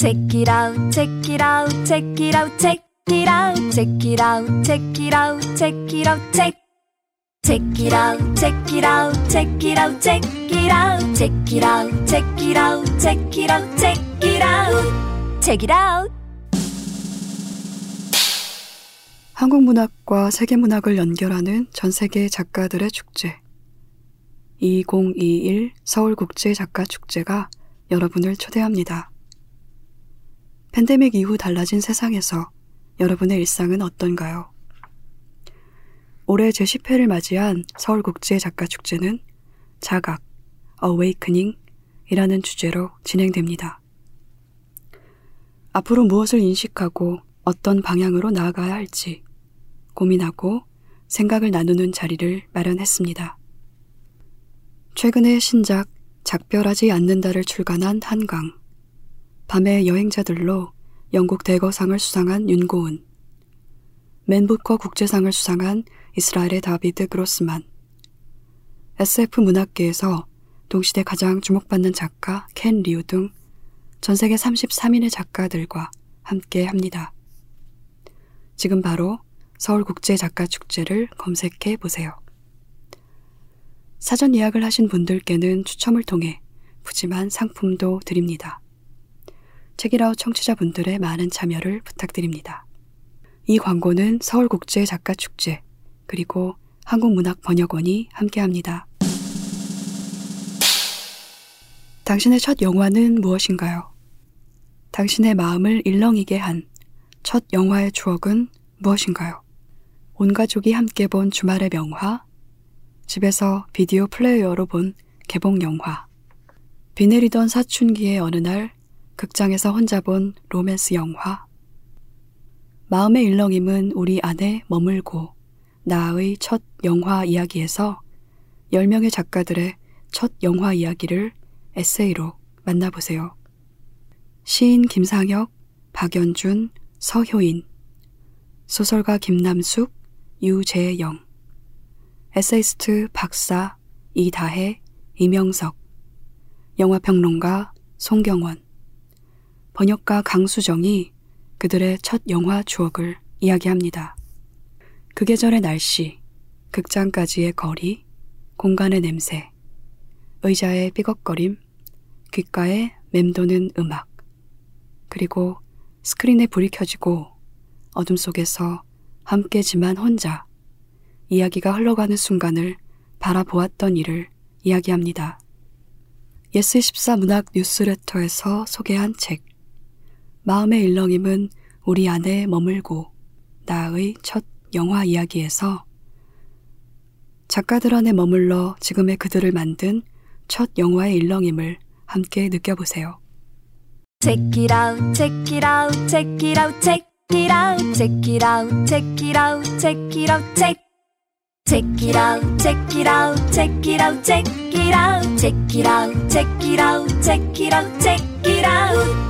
Check it out, check it out, check it out, check it out, check it out, check it out, check it out, check. Check it out, check it out, check it out, check it out, check it out, check it out, check it out, check it out, check it out. 한국 문학과 세계 문학을 연결하는 전 세계 작가들의 축제. 2021 서울국제 작가 축제가 여러분을 초대합니다. 팬데믹 이후 달라진 세상에서 여러분의 일상은 어떤가요? 올해 제10회를 맞이한 서울국제 작가 축제는 자각, awakening 이라는 주제로 진행됩니다. 앞으로 무엇을 인식하고 어떤 방향으로 나아가야 할지 고민하고 생각을 나누는 자리를 마련했습니다. 최근에 신작 작별하지 않는다를 출간한 한강, 밤의 여행자들로 영국 대거상을 수상한 윤고은, 맨부커 국제상을 수상한 이스라엘의 다비드 그로스만, SF 문학계에서 동시대 가장 주목받는 작가 켄 리우 등 전 세계 33인의 작가들과 함께 합니다. 지금 바로 서울국제작가축제를 검색해 보세요. 사전 예약을 하신 분들께는 추첨을 통해 푸짐한 상품도 드립니다. 책이라우 청취자분들의 많은 참여를 부탁드립니다. 이 광고는 서울국제 작가축제 그리고 한국문학번역원이 함께합니다. 당신의 첫 영화는 무엇인가요? 당신의 마음을 일렁이게 한 첫 영화의 추억은 무엇인가요? 온 가족이 함께 본 주말의 명화, 집에서 비디오 플레이어로 본 개봉 영화, 비 내리던 사춘기의 어느 날 극장에서 혼자 본 로맨스 영화, 마음의 일렁임은 우리 안에 머물고 나의 첫 영화 이야기에서 10명의 작가들의 첫 영화 이야기를 에세이로 만나보세요. 시인 김상혁, 박연준, 서효인, 소설가 김남숙, 유재영, 에세이스트 박사, 이다혜, 이명석, 영화평론가 송경원, 번역가 강수정이 그들의 첫 영화 추억을 이야기합니다. 그 계절의 날씨, 극장까지의 거리, 공간의 냄새, 의자의 삐걱거림, 귓가에 맴도는 음악, 그리고 스크린에 불이 켜지고 어둠 속에서 함께지만 혼자 이야기가 흘러가는 순간을 바라보았던 일을 이야기합니다. 예스24 문학 뉴스레터에서 소개한 책 마음의 일렁임은 우리 안에 머물고 나의 첫 영화 이야기에서 작가들 안에 머물러 지금의 그들을 만든 첫 영화의 일렁임을 함께 느껴보세요. Check it out, check it out, check it out, check it out, check it out, check it out, check it out, check. Check it out, check it out, check it out, check it out, check it out, check it out, check it out, check it out, check it out.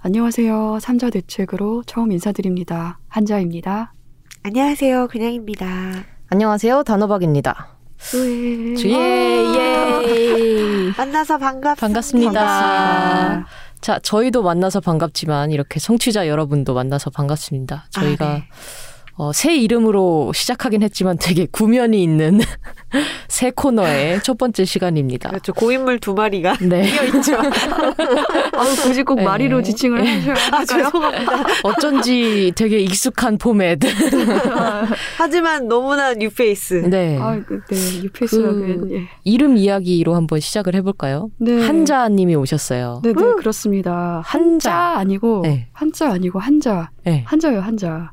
안녕하세요. 삼자 대책으로 처음 인사드립니다. 한자입니다. 안녕하세요. 그냥입니다. 안녕하세요. 단호박입니다. 예. 예, 예. 만나서 반갑습니다. 반갑습니다. 반갑습니다. 자, 저희도 만나서 반갑지만 이렇게 성취자 여러분도 만나서 반갑습니다. 저희가 아, 네. 어, 새 이름으로 시작하긴 했지만 되게 구면이 있는 새 코너의 첫 번째 시간입니다. 그렇죠. 고인물 두 마리가 네. 있죠. 아우, 굳이 꼭 네. 마리로 지칭을 하셔야 아, 할까요? 죄송합니다. 어쩐지 되게 익숙한 포맷. 하지만 너무나 뉴페이스. 네. 아, 그, 네, 유페이스라면, 그- 예. 이름 이야기로 한번 시작을 해볼까요? 네. 한자님이 오셨어요. 네, 네, 그렇습니다. 한자. 한자 아니고, 네. 한자 아니고, 한자. 네. 한자요, 한자.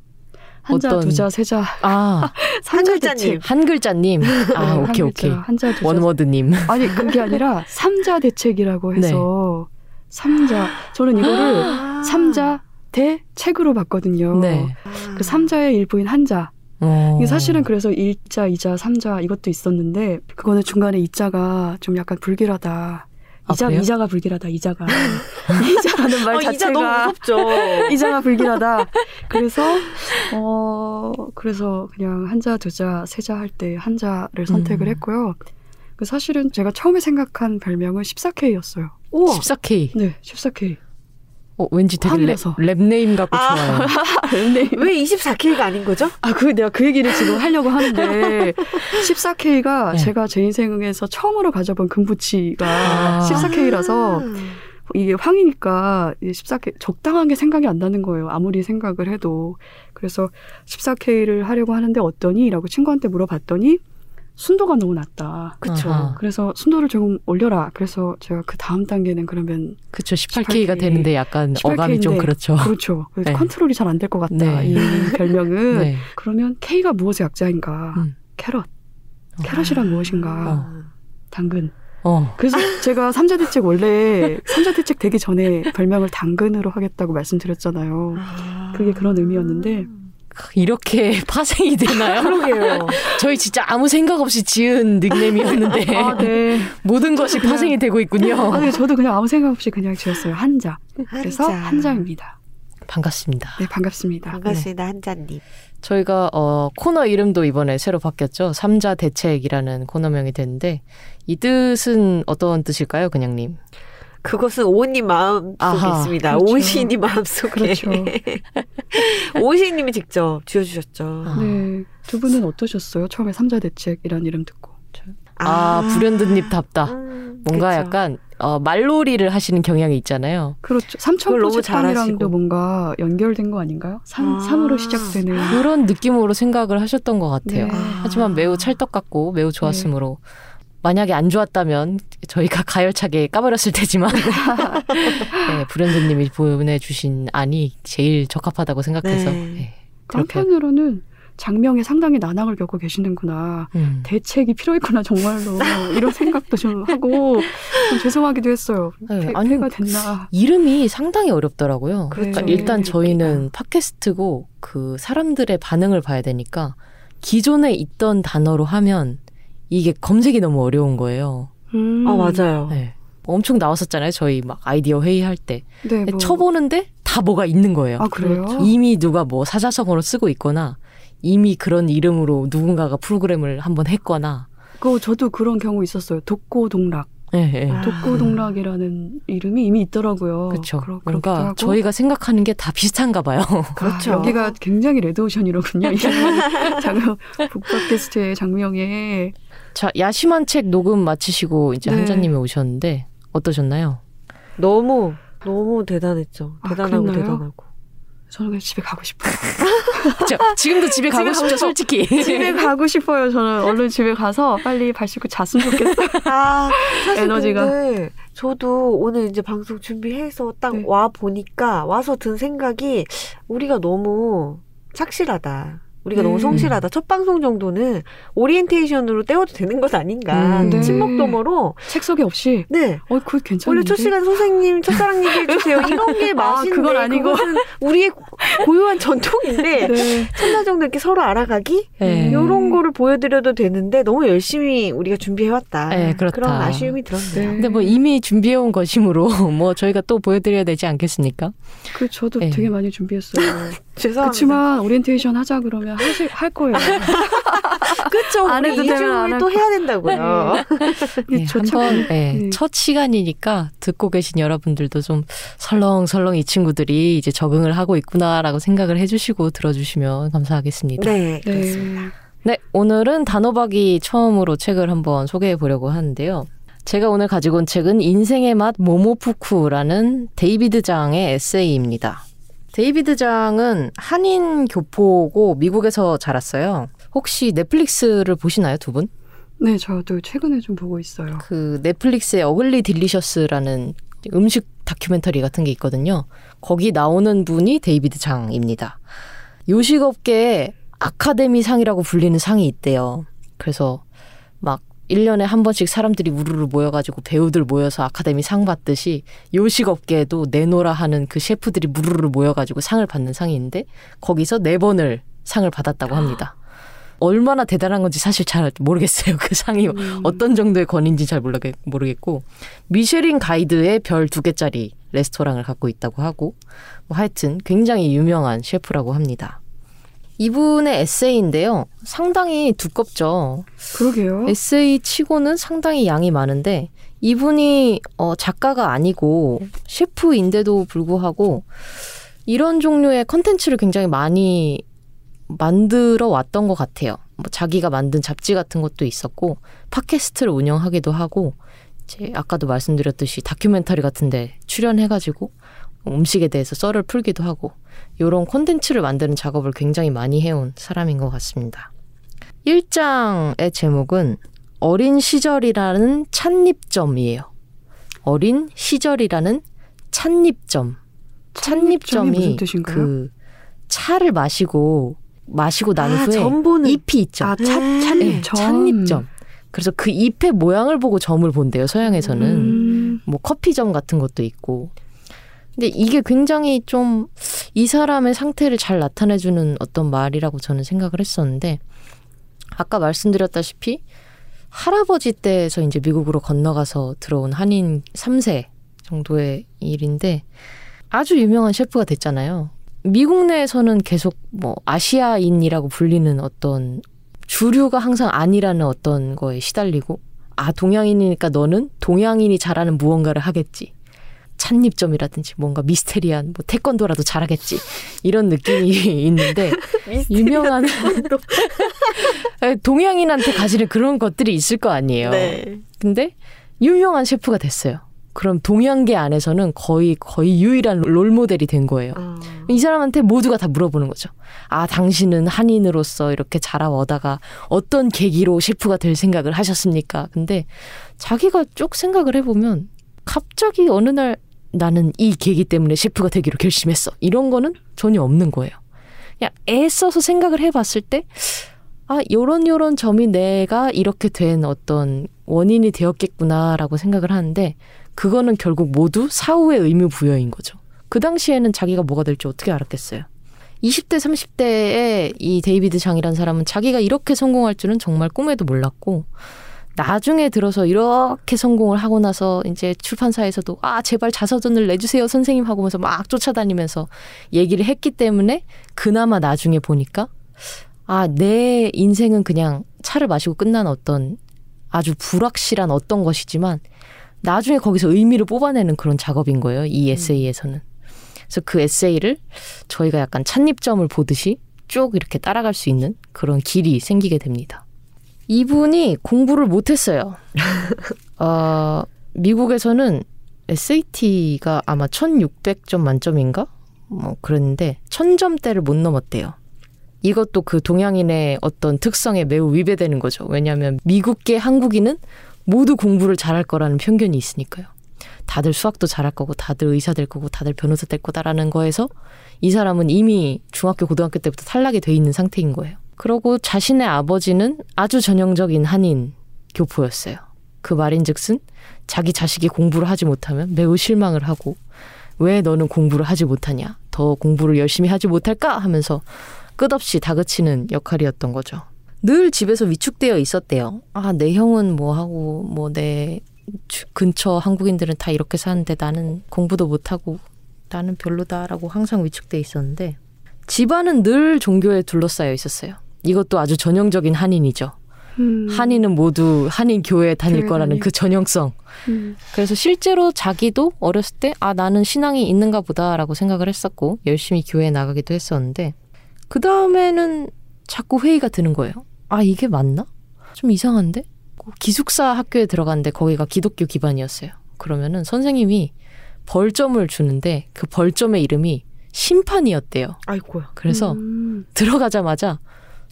한자, 어떤- 두자, 세자. 아, 삼자 한글자님. 대책. 한 글자님. 아, 네, 오케이, 한 오케이. 글자, 한자, 두자. 원워드님. 아니, 그게 아니라, 삼자 대책이라고 해서, 네. 삼자. 저는 이거를 아. 삼자 대책으로 봤거든요. 네. 아. 그 삼자의 일부인 한자. 어. 이게 사실은 그래서 일자, 이자, 삼자 이것도 있었는데 그거는 중간에 이자가 좀 약간 불길하다. 아, 이자, 그래요? 이자가 불길하다. 이자가 이자라는 말 어, 자체가 이자 너무 무섭죠. 이자가 불길하다. 그래서 어 그래서 그냥 한자, 두자, 세자 할 때 한자를 선택을 음. 했고요. 그 사실은 제가 처음에 생각한 별명은 14K였어요. 우와. 14K. 네, 14K. 어, 왠지 되게 랩. rap name 같고 아. 좋아요. 네. 왜 24K가 아닌 거죠? 아, 그 내가 그 얘기를 지금 하려고 하는데 14K가 네. 제가 제 인생에서 처음으로 가져본 금붙이가 아. 14K라서 이게 황이니까 14K 적당하게 생각이 안 나는 거예요. 아무리 생각을 해도. 그래서 14K를 하려고 하는데 어떠니? 라고 친구한테 물어봤더니 순도가 너무 낮다. 아하. 그래서 순도를 조금 올려라. 그래서 제가 그 다음 단계는 그러면 그쵸. 18K가 18K. 되는데 약간 18K 어감이 좀. 그렇죠. 그렇죠. 네. 컨트롤이 잘 안 될 것 같다. 네. 이 별명은 네. 그러면 K가 무엇의 약자인가? 음. 캐럿. 캐럿이란 무엇인가? 아. 당근. 어. 그래서 제가 삼자 대책 원래 삼자 대책 되기 전에 별명을 당근으로 하겠다고 말씀드렸잖아요. 아. 그게 그런 의미였는데 이렇게 파생이 되나요? 그러게요. 저희 진짜 아무 생각 없이 지은 닉네임이었는데 아, 네. 모든 것이 파생이 되고 있군요. 아니, 저도 그냥 아무 생각 없이 그냥 지었어요. 한자. 그래서 한자. 한자입니다. 반갑습니다. 네, 반갑습니다. 반갑습니다, 한자님. 저희가 어, 코너 이름도 이번에 새로 바뀌었죠. 삼자 대책이라는 코너명이 됐는데 이 뜻은 어떤 뜻일까요, 그냥님? 그것은 오님 마음 속에 아하, 있습니다. 그렇죠. 오시님 마음 속에. 그렇죠. 오시님이 직접 지어주셨죠. 아. 네. 두 분은 어떠셨어요? 처음에 삼자 대책이란 이름 듣고. 아, 불현듯님답다. 음, 뭔가 그쵸. 약간 어, 말놀이를 하시는 경향이 있잖아요. 그렇죠. 삼천 그걸 너무 포지빵이랑도 잘하시고. 뭔가 연결된 거 아닌가요? 삼, 아. 삼으로 시작되는. 그런 느낌으로 생각을 하셨던 것 같아요. 네. 하지만 매우 찰떡 같고 매우 좋았으므로 만약에 안 좋았다면 저희가 가열차게 까버렸을 테지만 네, 브랜드님이 보내주신 안이 제일 적합하다고 생각해서 네. 네, 그렇게 한편으로는 장명에 상당히 난항을 겪고 계시는구나. 음. 대책이 필요했구나 정말로 이런 생각도 좀 하고 좀 죄송하기도 했어요. 네, 폐, 아니, 폐가 됐나? 이름이 상당히 어렵더라고요. 그러니까 그렇죠. 일단 저희는 팟캐스트고 그 사람들의 반응을 봐야 되니까 기존에 있던 단어로 하면 이게 검색이 너무 어려운 거예요. 음. 아, 맞아요. 네. 엄청 나왔었잖아요. 저희 막 아이디어 회의할 때. 네, 뭐. 쳐보는데 다 뭐가 있는 거예요. 아 그래요? 이미 누가 뭐 사자성어로 쓰고 있거나 이미 그런 이름으로 누군가가 프로그램을 한번 했거나. 그거 저도 그런 경우 있었어요. 독고동락. 예, 예. 아. 독고동락이라는 이름이 이미 있더라고요. 그렇죠. 그러, 그러니까 하고. 저희가 생각하는 게 다 비슷한가 봐요. 그렇죠. 아, 여기가 굉장히 레드오션이로군요. 이 장면, 북팟캐스트의 장명에 자, 야심한 책 녹음 마치시고 이제 네. 한자님이 오셨는데 어떠셨나요? 너무, 너무 대단했죠. 아, 대단하고 그랬나요? 대단하고. 저는 그냥 집에 가고 싶어요. 저, 지금도 집에 가고 집에 싶죠, 가고 솔직히. 집에 가고 싶어요. 저는 얼른 집에 가서 빨리 발 씻고 잤으면 좋겠어요. 아, 사실 에너지가. 근데 저도 오늘 이제 방송 준비해서 딱 네. 와 보니까 와서 든 생각이 우리가 너무 착실하다. 우리가 네. 너무 성실하다. 첫 방송 정도는 오리엔테이션으로 때워도 되는 것 아닌가. 음, 네. 침묵 도모로. 책 소개 없이 네. 어, 그거 괜찮은데. 원래 첫 시간 선생님 첫사랑 얘기해 주세요. 이런 게 아, 맛인데 그건 아니고. 그것은 우리의 고유한 전통인데 네. 첫날 정도 이렇게 서로 알아가기 네. 이런 거를 보여드려도 되는데 너무 열심히 우리가 준비해왔다. 네, 그렇다. 그런 아쉬움이 들었네요. 네. 근데 뭐 이미 준비해온 것이므로 뭐 저희가 또 보여드려야 되지 않겠습니까? 그 저도 네. 되게 많이 준비했어요. 죄송합니다. 그렇지만 오리엔테이션 하자 그러면 하실 할 거예요. 그쵸. 안 우리 해도 되면 안 2주를 할또 해야 된다고요. 네, 저 한번 참- 네, 네. 첫 시간이니까 듣고 계신 여러분들도 좀 설렁설렁 이 친구들이 이제 적응을 하고 있구나라고 생각을 해주시고 들어주시면 감사하겠습니다. 네, 네. 그렇습니다. 네, 오늘은 단호박이 처음으로 책을 한번 소개해 보려고 하는데요. 제가 오늘 가지고 온 책은 인생의 맛 모모푸쿠라는 데이비드 장의 에세이입니다. 데이비드 장은 한인 교포고 미국에서 자랐어요. 혹시 넷플릭스를 보시나요, 두 분? 네, 저도 최근에 좀 보고 있어요. 그 넷플릭스의 Ugly Delicious라는 음식 다큐멘터리 같은 게 있거든요. 거기 나오는 분이 데이비드 장입니다. 요식업계에 아카데미 상이라고 불리는 상이 있대요. 그래서 막 1년에 한 번씩 사람들이 우르르 모여가지고 배우들 모여서 아카데미 상 받듯이 요식업계에도 내노라 하는 그 셰프들이 우르르 모여가지고 상을 받는 있는데 거기서 네 번을 상을 받았다고 합니다. 얼마나 대단한 건지 사실 잘 모르겠어요. 그 상이 음. 어떤 정도의 권위인지 잘 모르겠, 모르겠고 미쉐린 가이드의 별 두 개짜리 레스토랑을 갖고 있다고 하고 뭐 하여튼 굉장히 유명한 셰프라고 합니다. 이분의 에세이인데요. 상당히 두껍죠. 그러게요. 에세이 치고는 상당히 양이 많은데 이분이 어, 작가가 아니고 셰프인데도 불구하고 이런 종류의 컨텐츠를 굉장히 많이 만들어 왔던 것 같아요. 뭐 자기가 만든 잡지 같은 것도 있었고 팟캐스트를 운영하기도 하고 이제 아까도 말씀드렸듯이 다큐멘터리 같은데 출연해가지고 음식에 대해서 썰을 풀기도 하고 이런 콘텐츠를 만드는 작업을 굉장히 많이 해온 사람인 것 같습니다. 1장의 제목은 어린 시절이라는 찻잎점이에요. 어린 시절이라는 찻잎점. 찻잎점이 찻잎점이? 그 차를 마시고 마시고 난 아, 후에 전보는 잎이 있죠. 아, 차, 음. 찻잎. 네, 찻잎점. 그래서 그 잎의 모양을 보고 점을 본대요. 서양에서는 음. 뭐 커피점 같은 것도 있고. 근데 이게 굉장히 좀 이 사람의 상태를 잘 나타내주는 어떤 말이라고 저는 생각을 했었는데 아까 말씀드렸다시피 할아버지 때에서 이제 미국으로 건너가서 들어온 한인 3세 정도의 일인데 아주 유명한 셰프가 됐잖아요. 미국 내에서는 계속 뭐 아시아인이라고 불리는 어떤 주류가 항상 아니라는 어떤 거에 시달리고 아 동양인이니까 너는 동양인이 잘하는 무언가를 하겠지. 찻잎점이라든지 뭔가 미스테리한 뭐 태권도라도 잘하겠지 이런 느낌이 있는데 유명한 동양인한테 가지는 그런 것들이 있을 거 아니에요. 네. 근데 유명한 셰프가 됐어요. 그럼 동양계 안에서는 거의 거의 유일한 롤 모델이 된 거예요. 어. 이 사람한테 모두가 다 물어보는 거죠. 아, 당신은 한인으로서 이렇게 자라오다가 어떤 계기로 셰프가 될 생각을 하셨습니까? 근데 자기가 쭉 생각을 해보면 갑자기 어느 날 나는 이 계기 때문에 셰프가 되기로 결심했어. 이런 거는 전혀 없는 거예요. 그냥 애써서 생각을 해봤을 때, 아, 요런 요런 점이 내가 이렇게 된 어떤 원인이 되었겠구나라고 생각을 하는데, 그거는 결국 모두 사후의 의미 부여인 거죠. 그 당시에는 자기가 뭐가 될지 어떻게 알았겠어요. 20대, 30대에 이 데이비드 장이라는 사람은 자기가 이렇게 성공할 줄은 정말 꿈에도 몰랐고, 나중에 들어서 이렇게 성공을 하고 나서 이제 출판사에서도 아, 제발 자서전을 내주세요, 선생님 하고 면서 막 쫓아다니면서 얘기를 했기 때문에 그나마 나중에 보니까 아, 내 인생은 그냥 차를 마시고 끝난 어떤 아주 불확실한 어떤 것이지만 나중에 거기서 의미를 뽑아내는 그런 작업인 거예요. 이 에세이에서는. 그래서 그 에세이를 저희가 약간 찻잎점을 보듯이 쭉 이렇게 따라갈 수 있는 그런 길이 생기게 됩니다. 이분이 공부를 못했어요. 어, 미국에서는 SAT가 아마 1600점 만점인가? 뭐 그랬는데 1000점대를 못 넘었대요. 이것도 그 동양인의 어떤 특성에 매우 위배되는 거죠. 왜냐하면 미국계 한국인은 모두 공부를 잘할 거라는 편견이 있으니까요. 다들 수학도 잘할 거고 다들 의사 될 거고 다들 변호사 될 거다라는 거에서 이 사람은 이미 중학교 고등학교 때부터 탈락이 돼 있는 상태인 거예요. 그러고 자신의 아버지는 아주 전형적인 한인 교포였어요. 그 말인즉슨 자기 자식이 공부를 하지 못하면 매우 실망을 하고 왜 너는 공부를 하지 못하냐 더 공부를 열심히 하지 못할까 하면서 끝없이 다그치는 역할이었던 거죠. 늘 집에서 위축되어 있었대요. 아, 내 형은 뭐 하고, 뭐 내 근처 한국인들은 다 이렇게 사는데 나는 공부도 못 하고 나는 별로다라고 항상 위축돼 있었는데 집안은 늘 종교에 둘러싸여 있었어요. 이것도 아주 전형적인 한인이죠. 음. 한인은 모두 한인 교회에 다닐 교회 거라는. 그 전형성. 음. 그래서 실제로 자기도 어렸을 때, 아, 나는 신앙이 있는가 보다라고 생각을 했었고, 열심히 교회에 나가기도 했었는데, 그 다음에는 자꾸 회의가 드는 거예요. 아, 이게 맞나? 좀 이상한데? 기숙사 학교에 들어갔는데 거기가 기독교 기반이었어요. 그러면은 선생님이 벌점을 주는데 그 벌점의 이름이 심판이었대요. 아이고야. 그래서 음. 들어가자마자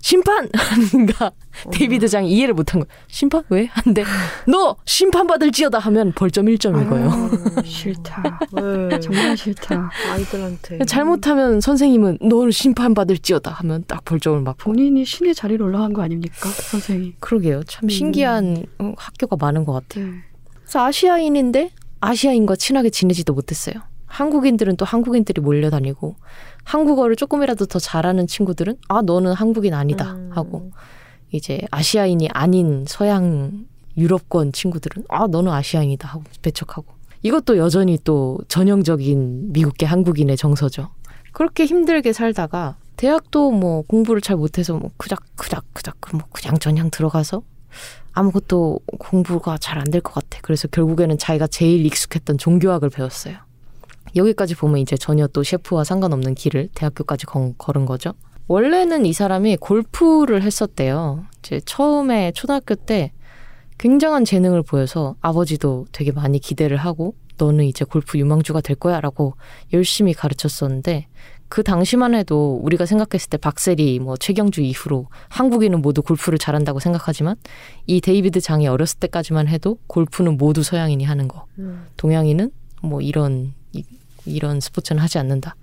심판! 그러니까 데이비드 장이 이해를 못한 거예요. 심판? 왜? 한데 너 심판 받을지어다 하면 벌점 1점인 거예요. 아, 싫다. 네. 정말 싫다. 아이들한테. 잘못하면 선생님은 너를 심판 받을지어다 하면 딱 벌점을 막 본인이 신의 자리로 올라간 거 아닙니까, 선생이? 그러게요. 참 음. 신기한 어, 학교가 많은 것 같아요. 네. 그래서 아시아인인데 아시아인과 친하게 지내지도 못했어요. 한국인들은 또 한국인들이 몰려다니고 한국어를 조금이라도 더 잘하는 친구들은 아 너는 한국인 아니다 음. 하고 이제 아시아인이 아닌 서양 유럽권 친구들은 아 너는 아시아인이다 하고 배척하고 이것도 여전히 또 전형적인 미국계 한국인의 정서죠. 그렇게 힘들게 살다가 대학도 뭐 공부를 잘 못해서 뭐 그작 그작 그작 뭐 그냥 저냥 들어가서 아무것도 공부가 잘 안 될 것 같아. 그래서 결국에는 자기가 제일 익숙했던 종교학을 배웠어요. 여기까지 보면 이제 전혀 또 셰프와 상관없는 길을 대학교까지 건, 걸은 거죠. 원래는 이 사람이 골프를 했었대요. 이제 처음에 초등학교 때 굉장한 재능을 보여서 아버지도 되게 많이 기대를 하고 너는 이제 골프 유망주가 될 거야 라고 열심히 가르쳤었는데 그 당시만 해도 우리가 생각했을 때 박세리, 뭐 최경주 이후로 한국인은 모두 골프를 잘한다고 생각하지만 이 데이비드 장이 어렸을 때까지만 해도 골프는 모두 서양인이 하는 거. 음. 동양인은 뭐 이런 이, 이런 스포츠는 하지 않는다.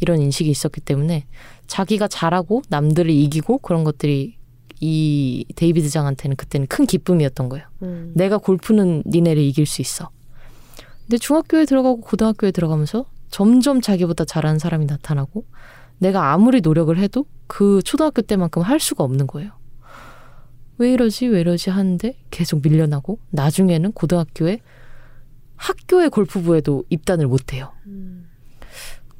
이런 인식이 있었기 때문에 자기가 잘하고 남들을 이기고 그런 것들이 이 데이비드 장한테는 그때는 큰 기쁨이었던 거예요. 음. 내가 골프는 니네를 이길 수 있어. 근데 중학교에 들어가고 고등학교에 들어가면서 점점 자기보다 잘하는 사람이 나타나고 내가 아무리 노력을 해도 그 초등학교 때만큼 할 수가 없는 거예요. 왜 이러지 왜 이러지 하는데 계속 밀려나고 나중에는 고등학교에 학교의 골프부에도 입단을 못해요. 음.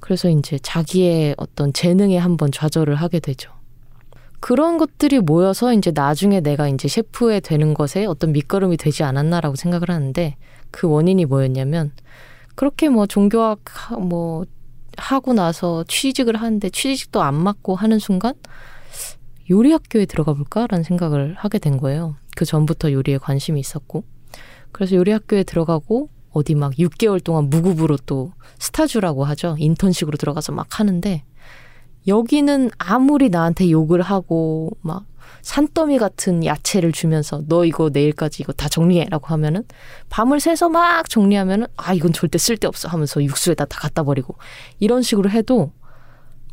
그래서 이제 자기의 어떤 재능에 한번 좌절을 하게 되죠. 그런 것들이 모여서 이제 나중에 내가 이제 셰프에 되는 것에 어떤 밑거름이 되지 않았나라고 생각을 하는데 그 원인이 뭐였냐면 그렇게 뭐 종교학 하- 뭐 하고 나서 취직을 하는데 취직도 안 맞고 하는 순간 요리 학교에 들어가 볼까라는 생각을 하게 된 거예요. 그 전부터 요리에 관심이 있었고 그래서 요리 학교에 들어가고 어디 막 6개월 동안 무급으로 또 스타주라고 하죠. 인턴식으로 들어가서 막 하는데 여기는 아무리 나한테 욕을 하고 막 산더미 같은 야채를 주면서 너 이거 내일까지 이거 다 정리해라고 하면은 밤을 새서 막 정리하면은 아 이건 절대 쓸데없어 하면서 육수에다 다 갖다 버리고 이런 식으로 해도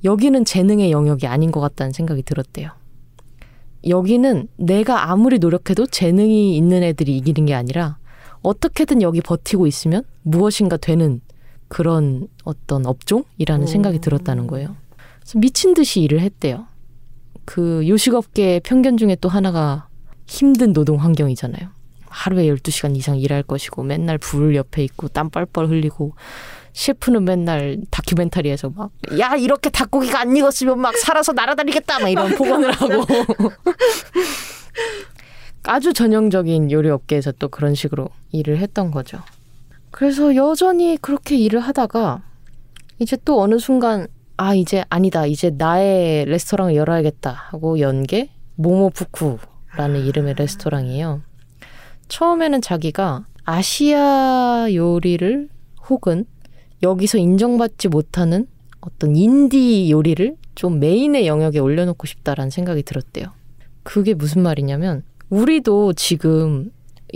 여기는 재능의 영역이 아닌 것 같다는 생각이 들었대요. 여기는 내가 아무리 노력해도 재능이 있는 애들이 이기는 게 아니라 어떻게든 여기 버티고 있으면 무엇인가 되는 그런 어떤 업종이라는 오. 생각이 들었다는 거예요. 그래서 미친 듯이 일을 했대요. 그 요식업계의 편견 중에 또 하나가 힘든 노동 환경이잖아요. 하루에 12시간 이상 일할 것이고 맨날 불 옆에 있고 땀 뻘뻘 흘리고 셰프는 맨날 다큐멘터리에서 막 야 이렇게 닭고기가 안 익었으면 막 살아서 날아다니겠다 막 이런 폭언을 하고 아주 전형적인 요리 업계에서 또 그런 식으로 일을 했던 거죠. 그래서 여전히 그렇게 일을 하다가 이제 또 어느 순간 아 이제 아니다 이제 나의 레스토랑을 열어야겠다 하고 연 게 모모푸쿠라는 이름의 레스토랑이에요. 처음에는 자기가 아시아 요리를 혹은 여기서 인정받지 못하는 어떤 인디 요리를 좀 메인의 영역에 올려놓고 싶다라는 생각이 들었대요. 그게 무슨 말이냐면 우리도 지금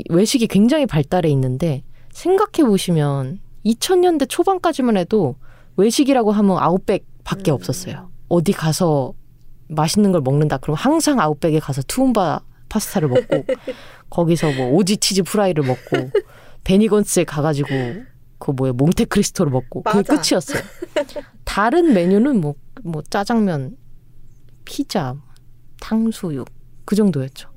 외식이 굉장히 발달해 있는데 생각해 보시면 2000년대 초반까지만 해도 외식이라고 하면 아웃백 밖에 음. 없었어요. 어디 가서 맛있는 걸 먹는다 그러면 항상 아웃백에 가서 투움바 파스타를 먹고 거기서 뭐 오지 치즈 프라이를 먹고 베니건스에 가가지고 그 뭐야 몽테크리스토를 먹고 그게 맞아. 끝이었어요. 다른 메뉴는 뭐뭐 짜장면, 피자, 탕수육 그 정도였죠.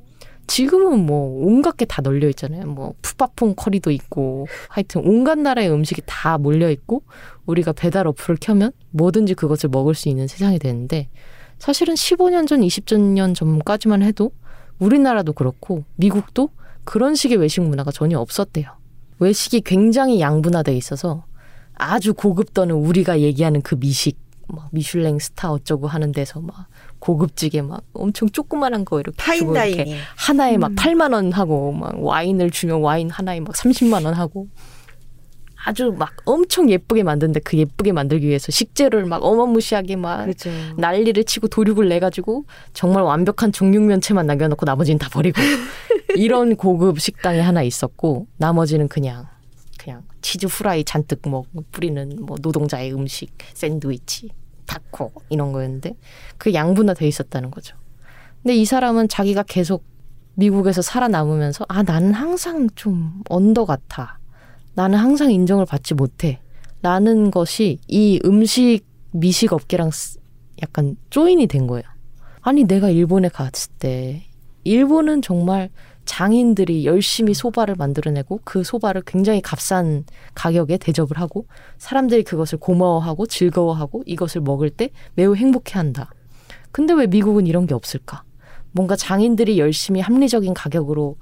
지금은 뭐 온갖 게 다 널려 있잖아요. 뭐 푸파퐁 커리도 있고 하여튼 온갖 나라의 음식이 다 몰려 있고 우리가 배달 어플을 켜면 뭐든지 그것을 먹을 수 있는 세상이 되는데 사실은 15년 전, 20년 전까지만 해도 우리나라도 그렇고 미국도 그런 식의 외식 문화가 전혀 없었대요. 외식이 굉장히 양분화돼 있어서 아주 고급 또는 우리가 얘기하는 그 미식 막 미슐랭 스타 어쩌고 하는 데서 막 고급지게 막 엄청 조그만한 거 이렇게 이렇게 fine dining. 하나에 막 음. 8만 원 하고 막 와인을 주면 와인 하나에 막 30만 원 하고 아주 막 엄청 예쁘게 만드는데 그 예쁘게 만들기 위해서 식재료를 막 어마무시하게 막 그죠. 난리를 치고 도륙을 내 가지고 정말 완벽한 정육면체만 남겨놓고 나머지는 다 버리고 이런 고급 식당이 하나 있었고 나머지는 그냥 그냥 치즈 후라이 잔뜩 뭐 뿌리는 뭐 노동자의 음식 샌드위치 타코 이런 거였는데 그 양분화 돼 있었다는 거죠. 근데 이 사람은 자기가 계속 미국에서 살아남으면서 아 나는 항상 좀 언더 같아. 나는 항상 인정을 받지 못해. 라는 것이 이 음식 미식 업계랑 쓰- 약간 조인이 된 거예요. 아니 내가 일본에 갔을 때 일본은 정말 장인들이 열심히 소바를 만들어내고 그 소바를 굉장히 값싼 가격에 대접을 하고 사람들이 그것을 고마워하고 즐거워하고 이것을 먹을 때 매우 행복해한다. 근데 왜 미국은 이런 게 없을까? 뭔가 장인들이 열심히 합리적인 가격으로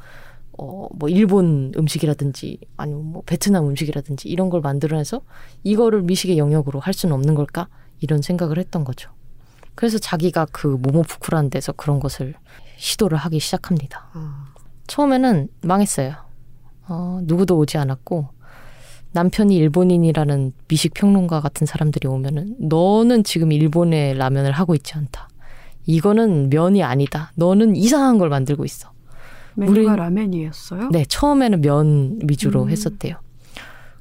어, 뭐 일본 음식이라든지 아니면 뭐 베트남 음식이라든지 이런 걸 만들어내서 이거를 미식의 영역으로 할 수는 없는 걸까? 이런 생각을 했던 거죠. 그래서 자기가 그 모모푸쿠라는 데서 그런 것을 시도를 하기 시작합니다. 어. 처음에는 망했어요. 어, 누구도 오지 않았고 남편이 일본인이라는 미식 평론가 같은 사람들이 오면은 너는 지금 일본의 라면을 하고 있지 않다. 이거는 면이 아니다. 너는 이상한 걸 만들고 있어. 메뉴가 우린- 라멘이었어요? 네, 처음에는 면 위주로 음. 했었대요.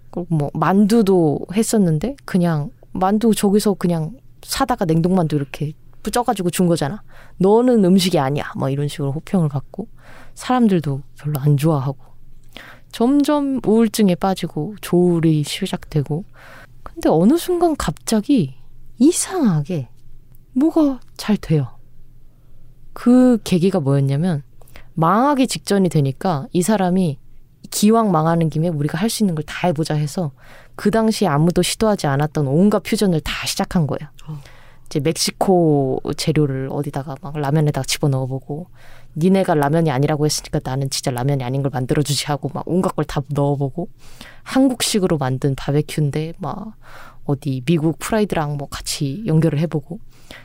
그리고 뭐 만두도 했었는데 그냥 만두 저기서 그냥 사다가 냉동만두 이렇게 쪄가지고 준 거잖아. 너는 음식이 아니야. 뭐 이런 식으로 호평을 받고 사람들도 별로 안 좋아하고 점점 우울증에 빠지고 조울이 시작되고 근데 어느 순간 갑자기 이상하게 뭐가 잘 돼요. 그 계기가 뭐였냐면 망하기 직전이 되니까 이 사람이 기왕 망하는 김에 우리가 할 수 있는 걸 다 해보자 해서 그 당시에 아무도 시도하지 않았던 온갖 퓨전을 다 시작한 거예요. 어. 이제 멕시코 재료를 어디다가 막 라면에다가 집어넣어보고 니네가 라면이 아니라고 했으니까 나는 진짜 라면이 아닌 걸 만들어주지 하고 막 온갖 걸 다 넣어보고 한국식으로 만든 바베큐인데 막 어디 미국 fried랑 뭐 같이 연결을 해보고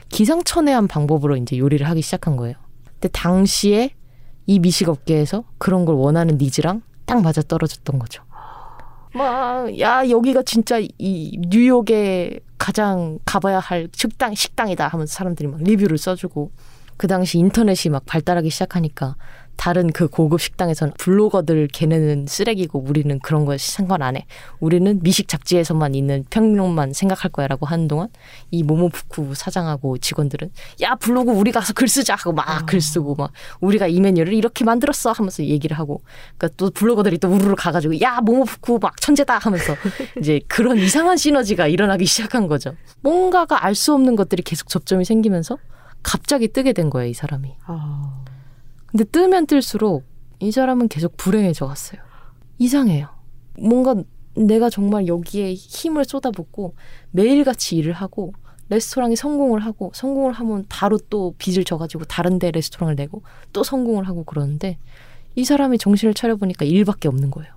기상천외한 방법으로 이제 요리를 하기 시작한 거예요. 근데 당시에 이 미식 업계에서 그런 걸 원하는 니즈랑 딱 맞아 떨어졌던 거죠. 막, 야, 여기가 진짜 이 뉴욕에 가장 가봐야 할 식당, 식당이다 하면서 사람들이 막 리뷰를 써주고, 그 당시 인터넷이 막 발달하기 시작하니까 다른 그 고급 식당에서는 블로거들 걔네는 쓰레기고 우리는 그런 거 상관 안 해. 우리는 미식 잡지에서만 있는 평론만 생각할 거야라고 하는 동안 이 모모푸쿠 사장하고 직원들은 야 블로그 우리 가서 글 쓰자 하고 막 글 쓰고 막 우리가 이 메뉴를 이렇게 만들었어 하면서 얘기를 하고 그러니까 또 블로거들이 또 우르르 가가지고 야 모모푸쿠 막 천재다 하면서 이제 그런 이상한 시너지가 일어나기 시작한 거죠. 뭔가가 알 수 없는 것들이 계속 접점이 생기면서 갑자기 뜨게 된 거예요 이 사람이. 어. 근데 뜨면 뜰수록 이 사람은 계속 불행해져 갔어요. 이상해요. 뭔가 내가 정말 여기에 힘을 쏟아붓고 매일같이 일을 하고 레스토랑이 성공을 하고 성공을 하면 바로 또 빚을 져가지고 다른 데 레스토랑을 내고 또 성공을 하고 그러는데 이 사람이 정신을 차려보니까 일밖에 없는 거예요.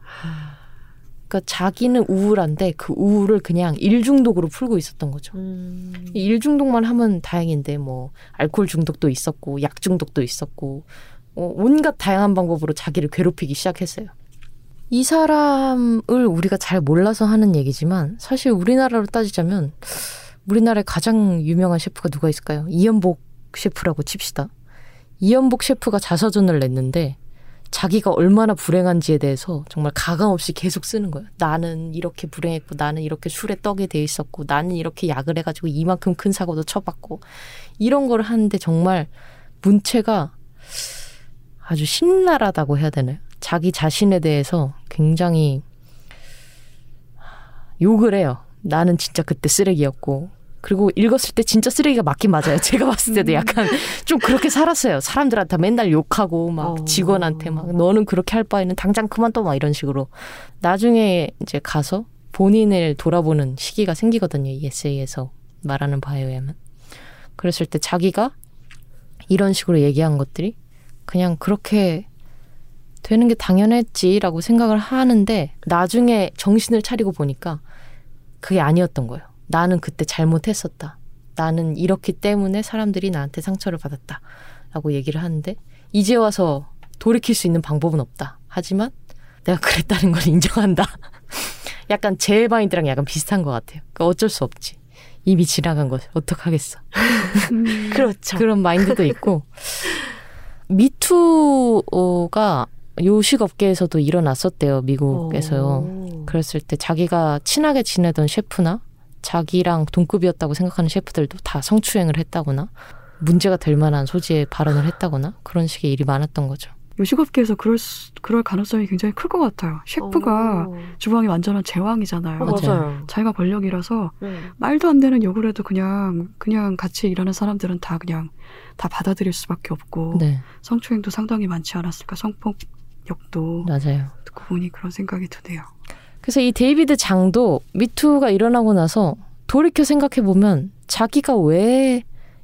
그러니까 자기는 우울한데 그 우울을 그냥 일 중독으로 풀고 있었던 거죠. 음. 이일 중독만 하면 다행인데 뭐 알코올 중독도 있었고 약 중독도 있었고 어, 온갖 다양한 방법으로 자기를 괴롭히기 시작했어요. 이 사람을 우리가 잘 몰라서 하는 얘기지만 사실 우리나라로 따지자면 우리나라의 가장 유명한 셰프가 누가 있을까요? 이연복 셰프라고 칩시다. 이연복 셰프가 자서전을 냈는데 자기가 얼마나 불행한지에 대해서 정말 가감없이 계속 쓰는 거예요. 나는 이렇게 불행했고, 나는 이렇게 술에 떡에 돼 있었고, 나는 이렇게 약을 해가지고 이만큼 큰 사고도 쳐봤고, 이런 걸 하는데 정말 문체가 아주 신랄하다고 해야 되나요? 자기 자신에 대해서 굉장히 욕을 해요. 나는 진짜 그때 쓰레기였고. 그리고 읽었을 때 진짜 쓰레기가 맞긴 맞아요. 제가 봤을 때도 약간 좀 그렇게 살았어요. 사람들한테 맨날 욕하고 막 어. 직원한테 막 너는 그렇게 할 바에는 당장 그만둬 막 이런 식으로. 나중에 이제 가서 본인을 돌아보는 시기가 생기거든요. 이 에세이에서 말하는 바에 의하면. 그랬을 때 자기가 이런 식으로 얘기한 것들이 그냥 그렇게 되는 게 당연했지라고 생각을 하는데 나중에 정신을 차리고 보니까 그게 아니었던 거예요. 나는 그때 잘못했었다. 나는 이렇기 때문에 사람들이 나한테 상처를 받았다. 라고 얘기를 하는데 이제 와서 돌이킬 수 있는 방법은 없다. 하지만 내가 그랬다는 걸 인정한다. 약간 제 마인드랑 약간 비슷한 것 같아요. 그 어쩔 수 없지. 이미 지나간 것을 어떡하겠어. 음, 그렇죠. 그런 마인드도 있고 미투가 요식업계에서도 일어났었대요 미국에서요. 어. 그랬을 때 자기가 친하게 지내던 셰프나 자기랑 동급이었다고 생각하는 셰프들도 다 성추행을 했다거나 문제가 될 만한 소지의 발언을 했다거나 그런 식의 일이 많았던 거죠. 요식업계에서 그럴 수, 그럴 가능성이 굉장히 클 것 같아요. 셰프가 어. 주방이 완전한 제왕이잖아요. 어, 맞아요. 맞아요. 자기가 권력이라서 음. 말도 안 되는 욕을 해도 그냥 그냥 같이 일하는 사람들은 다 그냥 다 받아들일 수밖에 없고 네, 성추행도 상당히 많지 않았을까 성폭력도 맞아요. 듣고 보니 그런 생각이 드네요. 그래서 이 데이비드 장도 미투가 일어나고 나서 돌이켜 생각해 보면 자기가 왜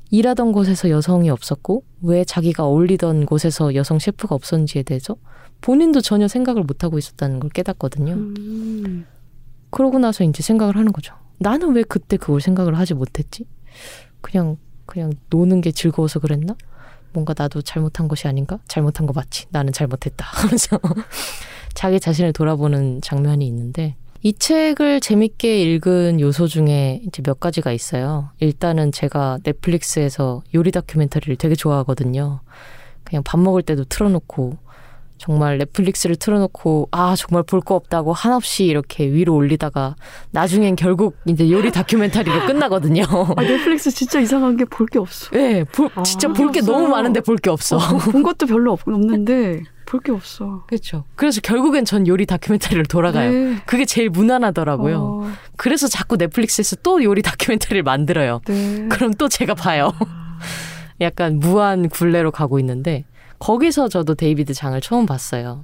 일하던 곳에서 여성이 없었고 왜 자기가 어울리던 곳에서 여성 셰프가 없었는지에 대해서 본인도 전혀 생각을 못 하고 있었다는 걸 깨닫거든요. 음. 그러고 나서 이제 생각을 하는 거죠. 나는 왜 그때 그걸 생각을 하지 못했지? 그냥 그냥 노는 게 즐거워서 그랬나? 뭔가 나도 잘못한 것이 아닌가? 잘못한 거 맞지? 나는 잘못했다. 하면서 자기 자신을 돌아보는 장면이 있는데 이 책을 재밌게 읽은 요소 중에 이제 몇 가지가 있어요. 일단은 제가 넷플릭스에서 요리 다큐멘터리를 되게 좋아하거든요. 그냥 밥 먹을 때도 틀어놓고 정말 넷플릭스를 틀어놓고 아 정말 볼 거 없다고 한없이 이렇게 위로 올리다가 나중엔 결국 이제 요리 다큐멘터리로 끝나거든요. 아, 넷플릭스 진짜 이상한 게 볼 게 없어. 네, 볼, 진짜 볼게 없어요. 너무 많은데 볼 게 없어. 어, 본 것도 별로 없, 없는데 볼 게 없어. 그렇죠. 그래서 결국엔 전 요리 다큐멘터리를 돌아가요. 네. 그게 제일 무난하더라고요. 어, 그래서 자꾸 넷플릭스에서 또 요리 다큐멘터리를 만들어요. 네. 그럼 또 제가 봐요. 약간 무한 굴레로 가고 있는데 거기서 저도 데이비드 장을 처음 봤어요.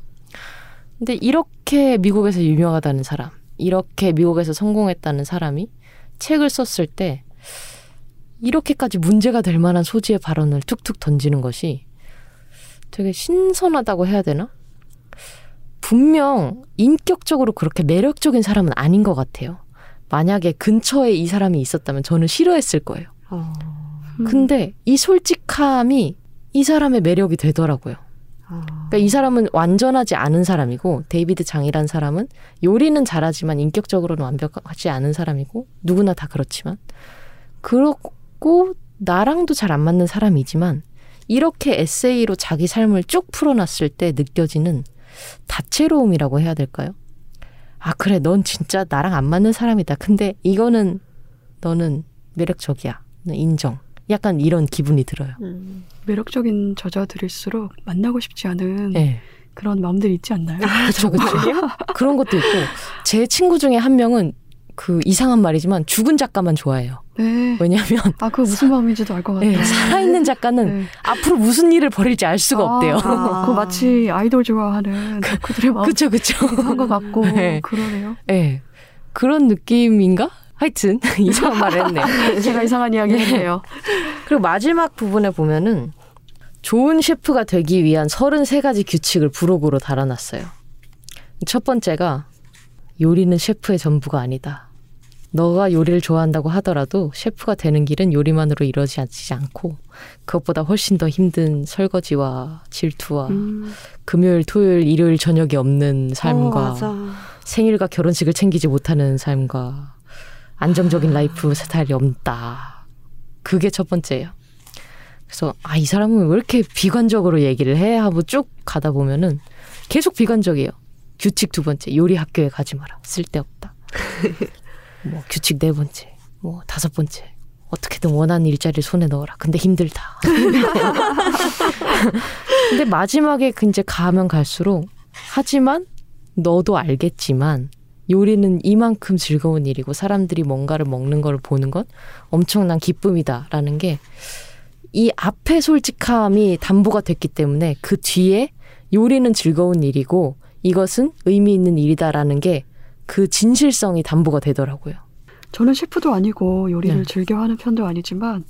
근데 이렇게 미국에서 유명하다는 사람, 이렇게 미국에서 성공했다는 사람이 책을 썼을 때 이렇게까지 문제가 될 만한 소지의 발언을 툭툭 던지는 것이 되게 신선하다고 해야 되나? 분명 인격적으로 그렇게 매력적인 사람은 아닌 것 같아요. 만약에 근처에 이 사람이 있었다면 저는 싫어했을 거예요. 어. 음. 근데 이 솔직함이 이 사람의 매력이 되더라고요. 어. 그러니까 이 사람은 완전하지 않은 사람이고 데이비드 장이란 사람은 요리는 잘하지만 인격적으로는 완벽하지 않은 사람이고 누구나 다 그렇지만 그렇고 나랑도 잘 안 맞는 사람이지만 이렇게 에세이로 자기 삶을 쭉 풀어놨을 때 느껴지는 다채로움이라고 해야 될까요? 아 그래 넌 진짜 나랑 안 맞는 사람이다. 근데 이거는 너는 매력적이야. 인정. 약간 이런 기분이 들어요. 음. 매력적인 저자들일수록 만나고 싶지 않은 네. 그런 마음들이 있지 않나요? 그렇죠, 그렇죠. 그런 것도 있고 제 친구 중에 한 명은 그 이상한 말이지만 죽은 작가만 좋아해요. 네. 왜냐하면 아, 그 무슨 마음인지도 알 것 같아요. 네, 살아있는 작가는 네. 앞으로 무슨 일을 벌일지 알 수가 없대요. 아, 그 마치 아이돌 좋아하는 그들의 마음 그쵸, 그쵸. 한것 같고 네. 그러네요. 네. 그런 느낌인가? 하여튼 이상한 말을 했네요. 제가 이상한 이야기 했네요. 그리고 마지막 부분에 보면은 좋은 셰프가 되기 위한 33가지 규칙을 부록으로 달아놨어요. 첫 번째가 요리는 셰프의 전부가 아니다. 너가 요리를 좋아한다고 하더라도 셰프가 되는 길은 요리만으로 이루어지지 않고 그것보다 훨씬 더 힘든 설거지와 질투와 음, 금요일, 토요일, 일요일 저녁이 없는 삶과 어. 생일과 결혼식을 챙기지 못하는 삶과 안정적인 라이프 스타일이 없다. 그게 첫 번째예요. 그래서 아 이 사람은 왜 이렇게 비관적으로 얘기를 해 하고 쭉 가다 보면은 계속 비관적이에요. 규칙 두 번째 요리 학교에 가지 마라 쓸데없다. 뭐 규칙 네 번째 뭐 다섯 번째 어떻게든 원하는 일자리를 손에 넣어라. 근데 힘들다. 근데 마지막에 그 이제 가면 갈수록 하지만 너도 알겠지만 요리는 이만큼 즐거운 일이고 사람들이 뭔가를 먹는 걸 보는 건 엄청난 기쁨이다라는 게 이 앞에 솔직함이 담보가 됐기 때문에 그 뒤에 요리는 즐거운 일이고 이것은 의미 있는 일이다라는 게 그 진실성이 담보가 되더라고요. 저는 셰프도 아니고 요리를 네. 즐겨하는 편도 아니지만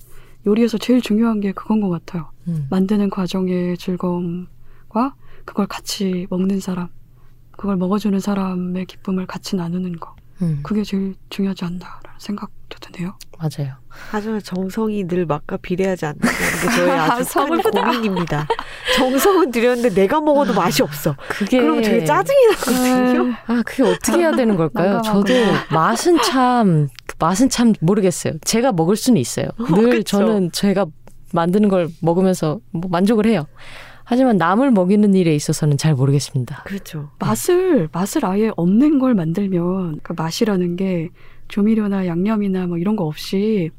요리에서 제일 중요한 게 그건 것 같아요. 음. 만드는 과정의 즐거움과 그걸 같이 먹는 사람, 그걸 먹어주는 사람의 기쁨을 같이 나누는 거. 음, 그게 제일 중요하지 않나라는 생각도 드네요. 맞아요. 하지만 정성이 늘 맛과 비례하지 않는다는 게 저의 아주 큰. 고민입니다. 정성은 들였는데 내가 먹어도 맛이 없어. 그게 그러면 되게 짜증이 나거든요. 아, 그게 어떻게 해야 되는 걸까요? 저도 맛은 참, 맛은 참 모르겠어요. 제가 먹을 수는 있어요. 늘 그쵸. 저는 제가 만드는 걸 먹으면서 뭐 만족을 해요. 하지만 남을 먹이는 일에 있어서는 잘 모르겠습니다. 그렇죠. 맛을 맛을 아예 없는 걸 만들면 그 맛이라는 게 조미료나 양념이나 뭐 이런 거 없이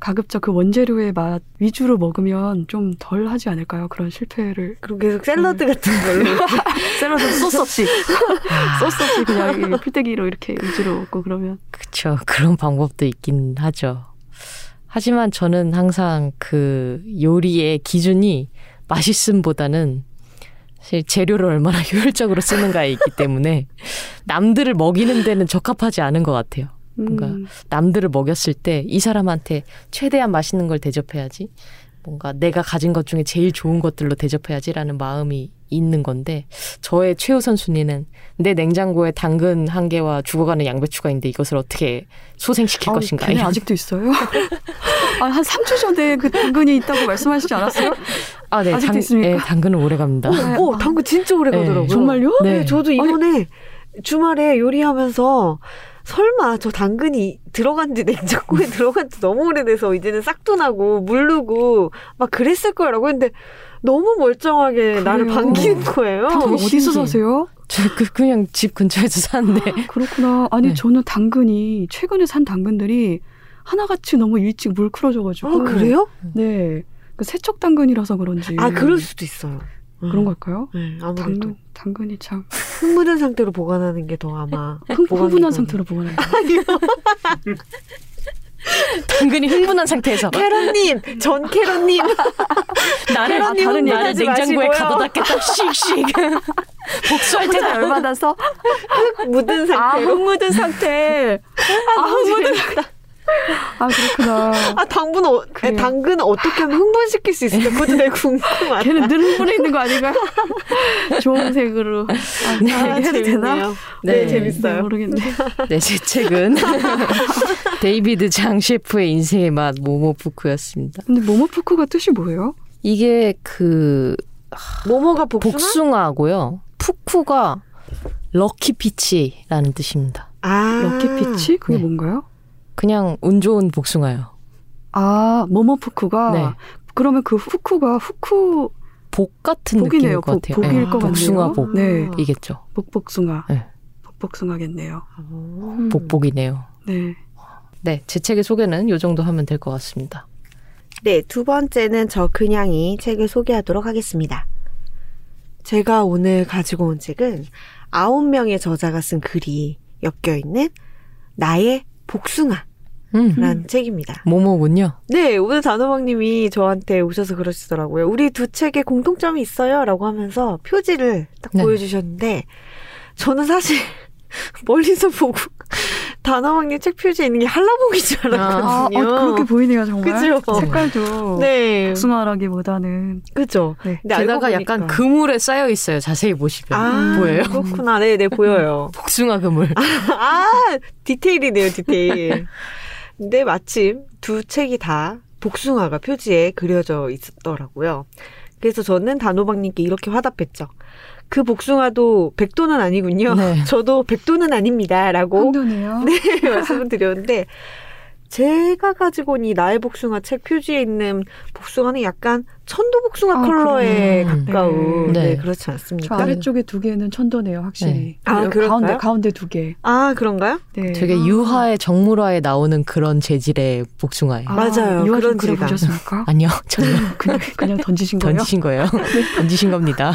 가급적 그 원재료의 맛 위주로 먹으면 좀 덜 하지 않을까요? 그런 실패를 그럼 계속 샐러드 같은 걸로. 샐러드 소스 없이 소스 없이 그냥 이 풀떼기로 이렇게 위주로 먹고 그러면 그쵸. 그런 방법도 있긴 하죠. 하지만 저는 항상 그 요리의 기준이 맛있음보다는 사실 재료를 얼마나 효율적으로 쓰는가에 있기 때문에 남들을 먹이는 데는 적합하지 않은 것 같아요. 뭔가 음. 남들을 먹였을 때 이 사람한테 최대한 맛있는 걸 대접해야지. 뭔가 내가 가진 것 중에 제일 좋은 것들로 대접해야지라는 마음이 있는 건데 저의 최우선 순위는 내 냉장고에 당근 한 개와 죽어가는 양배추가 있는데 이것을 어떻게 소생시킬 아, 것인가. 이런. 아직도 있어요? 아, 한 3주 전에 그 당근이 있다고 말씀하시지 않았어요? 아, 네. 아직도 당, 있습니까? 네, 당근은 오래 갑니다. 오, 어, 당근 진짜 오래 네. 가더라고요. 정말요? 네, 네. 저도 이번에 주말에 요리하면서 설마 저 당근이 들어간 지 냉장고에 들어간 지 너무 오래돼서 이제는 싹도 나고 물르고 막 그랬을 거라고 했는데 너무 멀쩡하게 나를 그래요. 반기는 거예요. 당근 어디서. 사세요? 저 그, 그냥 집 근처에서 사는데. 그렇구나. 아니 네. 저는 당근이 최근에 산 당근들이 하나같이 너무 일찍 물클어져가지고. 아, 그래요? 네. 그 세척 당근이라서 그런지. 아, 그럴 수도 있어요. 그런 걸까요? 네, 아무래도 당근 당근이 참 흥분한 상태로 보관하는 게 더 아마 흥, 흥분한 더- 상태로 보관한다. 당근이 흥분한 상태에서 캐럿님, 전 캐럿님. 나를 캐럿님 다른 나를 흥분하지 냉장고에 마시고요. 가둬 놨겠다 씩씩 복수할 때다 열받아서 묻은 아 상태로. 흙묻은 상태. 아 흙 묻은 아 그렇구나. 아, 당분, 어, 그래요. 당근은 어떻게 하면 흥분시킬 수 있을까? 그것도 되게 궁금하다. 걔는 늘 흥분해 있는 거 아닌가? 좋은 색으로. 아, 네, 아, 해도 되나? 재밌네요. 네. 네, 네, 재밌어요. 모르겠네. 네, 제 책은 데이비드 장 셰프의 인생의 맛 모모푸쿠였습니다. 근데 모모푸쿠가 뜻이 뭐예요? 이게 그 모모가 복숭아? 복숭아고요. 푸쿠가 lucky peach라는 뜻입니다. 아. Lucky peach? 그게 네. 뭔가요? 그냥 운 좋은 복숭아요. 아 모모푸쿠가 네. 그러면 그 후쿠가 후쿠 복 같은 복이네요. 느낌일 것 복, 같아요. 복일 네, 것 같네요. 복숭아 복 네. 이겠죠. 복복숭아. 네. 복복숭아겠네요. 오. 음. 복복이네요. 네. 네, 제 책의 소개는 요 정도 하면 될 것 같습니다. 네, 두 번째는 저 그냥이 책을 소개하도록 하겠습니다. 제가 오늘 가지고 온 책은 아홉 명의 저자가 쓴 글이 엮여 있는 나의 복숭아 라는 음, 책입니다. 모모군요. 네, 오늘 단호박님이 저한테 오셔서 그러시더라고요. 우리 두 책에 공통점이 있어요라고 하면서 표지를 딱 네. 보여주셨는데 저는 사실 멀리서 보고 단호박님 책 표지에 있는 게 한라봉인 줄 아, 알았거든요. 어, 그렇게 보이네요 정말. 그죠? 색깔도 네, 복숭아라기보다는 그죠. 네. 게다가 약간 그물에 쌓여 있어요. 자세히 보시면 아, 보여요. 그렇구나. 네, 네, 보여요. 복숭아 그물. 아, 디테일이네요, 디테일. 근데 마침 두 책이 다 복숭아가 표지에 그려져 있었더라고요. 그래서 저는 단호박님께 이렇게 화답했죠. 그 복숭아도 백도는 아니군요. 네. 저도 백도는 아닙니다. 라고 한도네요. 네, 말씀을 드렸는데, 제가 가지고 온 이 나의 복숭아 책 표지에 있는 복숭아는 약간 천도 복숭아 아, 컬러에 그래요? 가까운, 네. 네, 그렇지 저 않습니까? 아래쪽에 두 개는 천도네요, 확실히. 네. 아, 그럴까요? 가운데 가운데 두 개. 아, 그런가요? 네. 되게 유화의 정물화에 나오는 그런 재질의 복숭아예요. 아, 맞아요. 유화 그런 좀 질감. 그려보셨습니까? 아니요, 전혀 그냥 그냥 던지신 거예요? 던지신 거예요. 던지신 겁니다.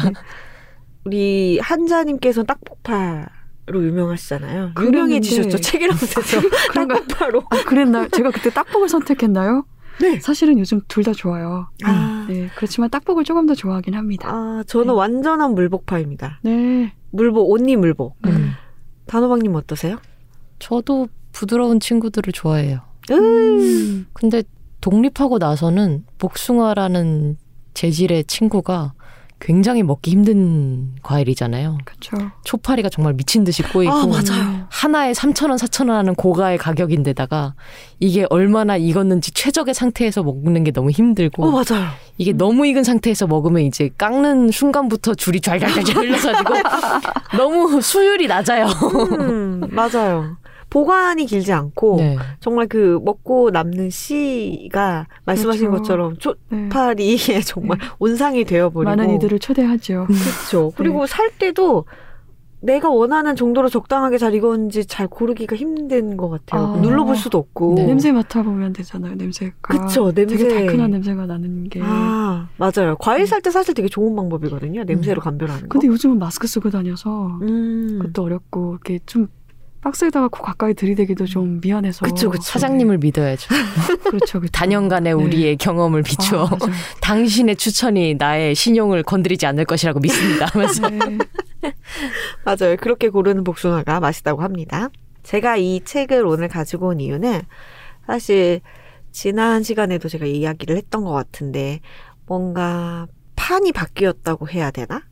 우리 한자님께서는 딱폭파 로 유명하시잖아요. 유명해지셨죠. 책이라면서 그런가요? 딱폭파로. 아, 그랬나요? 제가 그때 딱복을 선택했나요? 네. 사실은 요즘 둘 다 좋아요. 아, 네, 그렇지만 딱복을 조금 더 좋아하긴 합니다. 아, 저는 네. 완전한 물복파입니다. 네. 물복, 온니 물복. 음. 단호박님 어떠세요? 저도 부드러운 친구들을 좋아해요. 음. 근데 독립하고 나서는 복숭아라는 재질의 친구가 굉장히 먹기 힘든 과일이잖아요. 그렇죠. 초파리가 정말 미친 듯이 꼬이고 아, 맞아요. 하나에 3,000원, 4,000원 하는 고가의 가격인데다가 이게 얼마나 익었는지 최적의 상태에서 먹는 게 너무 힘들고 어, 맞아요. 이게 너무 익은 상태에서 먹으면 이제 깎는 순간부터 줄이 좔좔좔 흘러가지고 너무 수율이 낮아요. 음, 맞아요. 보관이 길지 않고 네. 정말 그 먹고 남는 씨가 말씀하신 그렇죠. 것처럼 네. 초파리에 정말 온상이 되어버리고 많은 이들을 초대하죠. 그렇죠. 그리고 살 때도 내가 원하는 정도로 적당하게 잘 익었는지 잘 고르기가 힘든 것 같아요. 아. 눌러볼 수도 없고. 네. 냄새 맡아보면 되잖아요. 냄새가. 그쵸, 냄새. 되게 달큰한 냄새가 나는 게. 아, 맞아요. 과일 살 때 사실 되게 좋은 방법이거든요. 냄새로 감별하는 거. 근데 요즘은 마스크 쓰고 다녀서 음. 그것도 어렵고 이렇게 좀 박스에다가 코 가까이 들이대기도 좀 미안해서. 그쵸, 그쵸. 사장님을 믿어야죠. 그렇죠, 그렇죠. 단연간의 네. 우리의 경험을 비추어 아. 당신의 추천이 나의 신용을 건드리지 않을 것이라고 믿습니다 하면서 네. 맞아요. 그렇게 고르는 복숭아가 맛있다고 합니다. 제가 이 책을 오늘 가지고 온 이유는 사실 지난 시간에도 제가 이야기를 했던 것 같은데 뭔가 판이 바뀌었다고 해야 되나?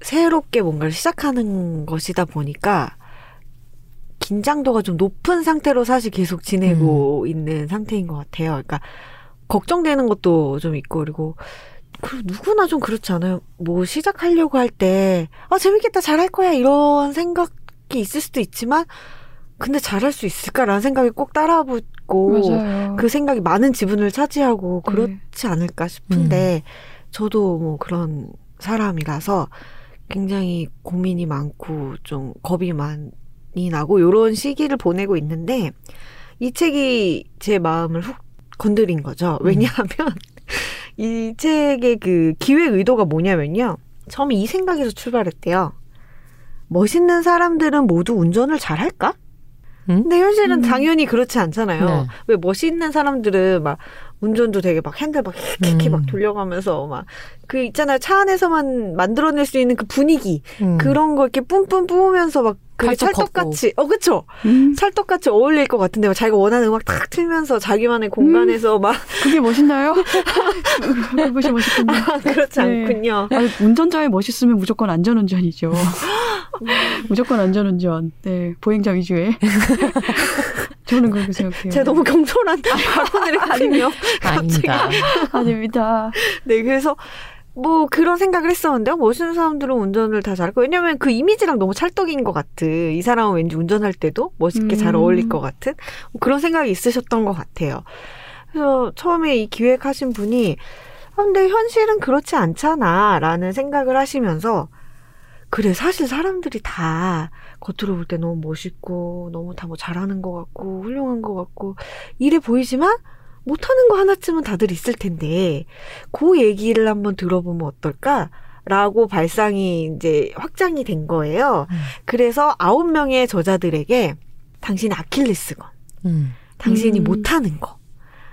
새롭게 뭔가를 시작하는 것이다 보니까 긴장도가 좀 높은 상태로 사실 계속 지내고 있는 상태인 것 같아요. 그러니까 걱정되는 것도 좀 있고 그리고 그 누구나 좀 그렇지 않아요? 뭐 시작하려고 할 때 아 재밌겠다 잘할 거야 이런 생각이 있을 수도 있지만 근데 잘할 수 있을까라는 생각이 꼭 따라붙고 맞아요. 그 생각이 많은 지분을 차지하고 네. 그렇지 않을까 싶은데 저도 뭐 그런 사람이라서 굉장히 고민이 많고 좀 겁이 많이 나고 요런 시기를 보내고 있는데 이 책이 제 마음을 훅 건드린 거죠. 왜냐하면 이 책의 그 기획 의도가 뭐냐면요. 처음에 이 생각에서 출발했대요. 멋있는 사람들은 모두 운전을 잘할까? 음? 근데 현실은 음. 당연히 그렇지 않잖아요. 네. 왜 멋있는 사람들은 막 운전도 되게 막 핸들 막 킥킥 음. 막 돌려가면서 막 그 있잖아요. 차 안에서만 만들어낼 수 있는 그 분위기 음. 그런 거 이렇게 뿜뿜 뿜으면서 막 그게 찰떡같이 어 그쵸 음, 찰떡같이 어울릴 것 같은데 막 자기가 원하는 음악 탁 틀면서 자기만의 공간에서 막 그게 멋있나요? 그것이 멋있군요. 그렇지 네. 않군요. 아, 운전자에 멋있으면 무조건 안전운전이죠. 무조건 안전운전. 네, 보행자 위주의. 저는 그렇게 생각해요. 제가 너무 경솔한 발언을 했군요. 갑자기. 아닙니다. 아닙니다. 네, 그래서 뭐 그런 생각을 했었는데요. 멋있는 사람들은 운전을 다 잘할 거. 왜냐면 그 이미지랑 너무 찰떡인 것 같은. 이 사람은 왠지 운전할 때도 멋있게 잘 음. 어울릴 것 같은 뭐 그런 생각이 있으셨던 것 같아요. 그래서 처음에 이 기획하신 분이 아, 근데 현실은 그렇지 않잖아라는 생각을 하시면서 그래 사실 사람들이 다 겉으로 볼 때 너무 멋있고 너무 다 뭐 잘하는 것 같고 훌륭한 것 같고 이래 보이지만 못하는 거 하나쯤은 다들 있을 텐데 그 얘기를 한번 들어보면 어떨까 라고 발상이 이제 확장이 된 거예요. 음. 그래서 아홉 명의 저자들에게 당신의 아킬레스건, 음. 당신이 음. 못하는 거,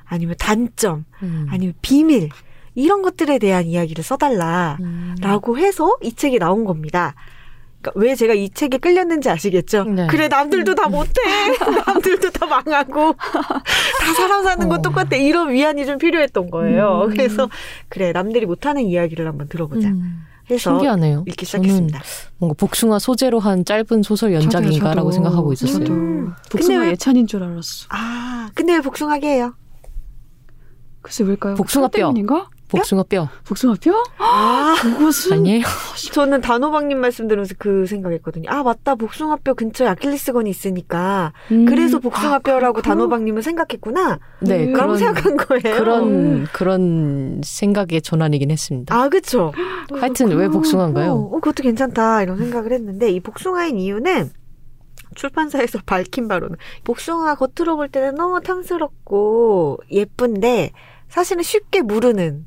아니면 단점, 음. 아니면 비밀 이런 것들에 대한 이야기를 써달라. 음. 라고 해서 이 책이 나온 겁니다. 그러니까 왜 제가 이 책에 끌렸는지 아시겠죠? 네. 그래 남들도 다 못해, 남들도 다 망하고 다 사람 사는 건 어. 똑같아 이런 위안이 좀 필요했던 거예요. 음. 그래서 그래 남들이 못하는 이야기를 한번 들어보자 음. 해서 신기하네요. 읽기 시작했습니다. 뭔가 복숭아 소재로 한 짧은 소설 연작인가라고 생각하고 있었어요. 음. 복숭아 근데 왜- 예찬인 줄 알았어. 아 근데 왜 복숭아게 해요? 글쎄 왜일까요? 복숭아 뼈. 때문인가? 복숭아 뼈 복숭아 뼈? 아 그것은 아니에요? 저는 단호박님 말씀 들으면서 그 생각했거든요. 아 맞다 복숭아뼈 근처에 아킬레스건이 있으니까 음, 그래서 복숭아뼈라고 아, 단호박님은 생각했구나. 네, 음. 그런 생각한 거예요. 그런 그런 생각의 전환이긴 했습니다. 아 그쵸. 하여튼 왜 복숭아인가요? 어, 어, 그것도 괜찮다 이런 생각을 했는데 이 복숭아인 이유는 출판사에서 밝힌 바로는 복숭아 겉으로 볼 때는 너무 탐스럽고 예쁜데 사실은 쉽게 무르는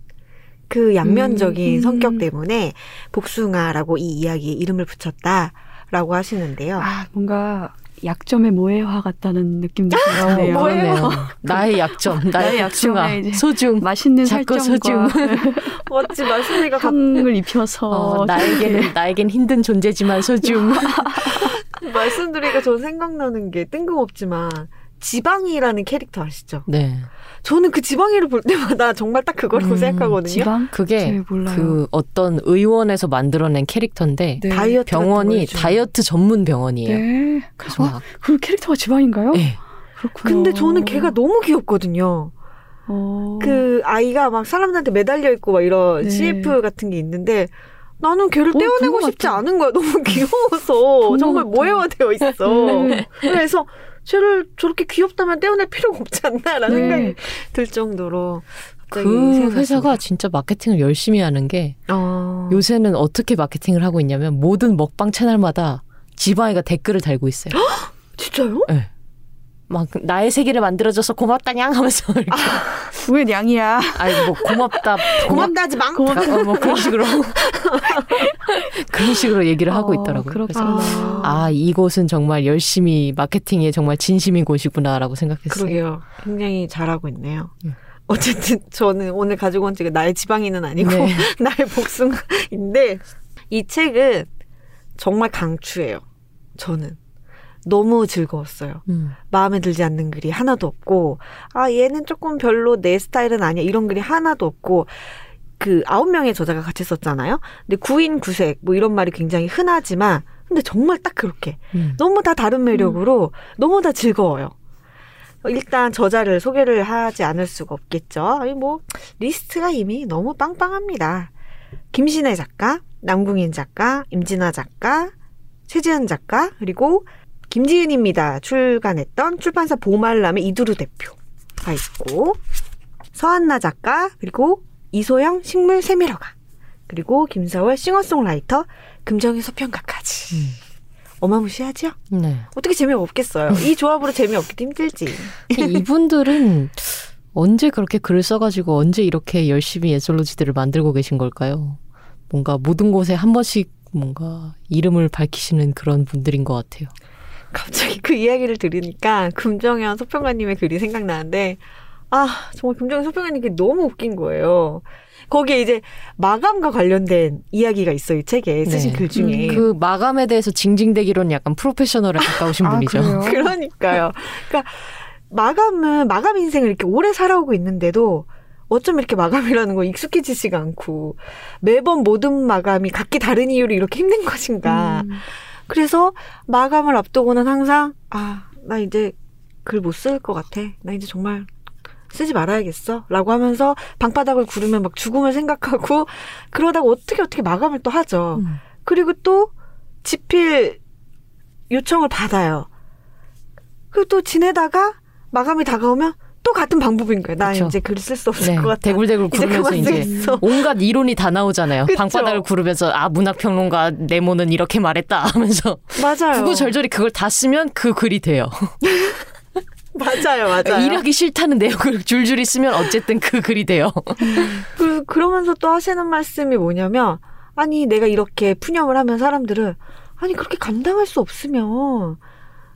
그 양면적인 음, 음. 성격 때문에 복숭아라고 이 이야기에 이름을 붙였다라고 하시는데요. 아 뭔가 약점의 모해화 같다는 느낌도 드네요. 어, 뭐예요? 그러네요. 나의 약점, 나의 나의 복숭아, 소중. 맛있는 살점과 멋지 말씀이가 갑 향을 입혀서 어, 나에게는 나에겐 힘든 존재지만 소중. 말씀드리니까 저 생각나는 게 뜬금없지만 지방이라는 캐릭터 아시죠? 네, 저는 그 지방이를 볼 때마다 정말 딱 그거라고 음, 생각하거든요. 지방 그게. 그 어떤 의원에서 만들어낸 캐릭터인데 네. 다이어트 병원이. 다이어트 전문 병원이에요. 네. 그래서 어? 막그 캐릭터가 지방인가요? 예. 그렇군요. 근데 저는 걔가 너무 귀엽거든요. 어. 그 아이가 막 사람들한테 매달려 있고 막 이런 네. CF 같은 게 있는데 나는 걔를 어, 떼어내고 싶지 같아. 않은 거야. 너무 귀여워서 정말 같아. 모해화 되어 있어. 네. 그래서 쟤를 저렇게 귀엽다면 떼어낼 필요가 없지 않나라는 네. 생각이 들 정도로 그. 회사가 진짜 마케팅을 열심히 하는 게 어. 요새는 어떻게 마케팅을 하고 있냐면 모든 먹방 채널마다 지방이가 댓글을 달고 있어요. 진짜요? 네. 막 나의 세계를 만들어줘서 고맙다 냥 하면서 이렇게 왜 냥이야? 아니 뭐 고맙다 고맙다 하지 마. 고맙다. 어, 뭐 그런 식으로 그런 식으로 얘기를 하고 어, 있더라고요. 그래서 그렇구나. 아 이곳은 정말 열심히 마케팅에 정말 진심인 곳이구나라고 생각했어요. 그러게요. 굉장히 잘하고 있네요. 음. 어쨌든 저는 오늘 가지고 온 책은 나의 지방인은 아니고 네. 나의 복숭아인데 이 책은 정말 강추해요. 저는 너무 즐거웠어요. 음. 마음에 들지 않는 글이 하나도 없고, 아, 얘는 조금 별로 내 스타일은 아니야. 이런 글이 하나도 없고, 그 아홉 명의 저자가 같이 썼잖아요. 근데 구인 구색 뭐 이런 말이 굉장히 흔하지만, 근데 정말 딱 그렇게 음. 너무 다 다른 매력으로 너무 다 즐거워요. 일단 저자를 소개를 하지 않을 수가 없겠죠. 아니 뭐 리스트가 이미 너무 빵빵합니다. 김신혜 작가, 남궁인 작가, 임진아 작가, 최지은 작가, 그리고 김지은입니다. 출간했던 출판사 보말람의 이두루 대표가 있고, 서한나 작가, 그리고 이소영 식물 세밀어가, 그리고 김서월 싱어송라이터, 금정희 서평가까지. 음. 어마무시하죠? 네. 어떻게 재미없겠어요. 이 조합으로 재미없기도 힘들지. 이분들은 언제 그렇게 글을 써가지고 언제 이렇게 열심히 예솔로지들을 만들고 계신 걸까요? 뭔가 모든 곳에 한 번씩 뭔가 이름을 밝히시는 그런 분들인 것 같아요. 갑자기 그 이야기를 들으니까 금정현 소평가님의 글이 생각나는데 아 정말 금정현 소평가님 글이 너무 웃긴 거예요. 거기에 이제 마감과 관련된 이야기가 있어요. 이 책에 쓰신 네. 글 중에. 그 마감에 대해서 징징대기로는 약간 프로페셔널에 가까우신 아, 분이죠. 그래요? 그러니까요. 그러니까 마감은 마감 인생을 이렇게 오래 살아오고 있는데도 어쩜 이렇게 마감이라는 거 익숙해지지가 않고 매번 모든 마감이 각기 다른 이유로 이렇게 힘든 것인가. 음. 그래서 마감을 앞두고는 항상 아 나 이제 글 못 쓸 것 같아. 나 이제 정말 쓰지 말아야겠어. 라고 하면서 방바닥을 구르면 막 죽음을 생각하고 그러다가 어떻게 어떻게 마감을 또 하죠. 음. 그리고 또 집필 요청을 받아요. 그리고 또 지내다가 마감이 다가오면 또 같은 방법인 거예요. 나 그쵸. 이제 글 쓸 수 없을 네, 것 같아. 대굴대굴 이제 구르면서 이제 쓰겠어. 온갖 이론이 다 나오잖아요. 그쵸. 방바닥을 구르면서 아 문학평론가 네모는 이렇게 말했다 하면서 맞아요. 구구절절히 그걸 다 쓰면 그 글이 돼요. 맞아요, 맞아요. 일하기 싫다는 내용을 줄줄이 쓰면 어쨌든 그 글이 돼요. 그, 그러면서 또 하시는 말씀이 뭐냐면, 아니, 내가 이렇게 푸념을 하면 사람들은, 아니, 그렇게 감당할 수 없으면,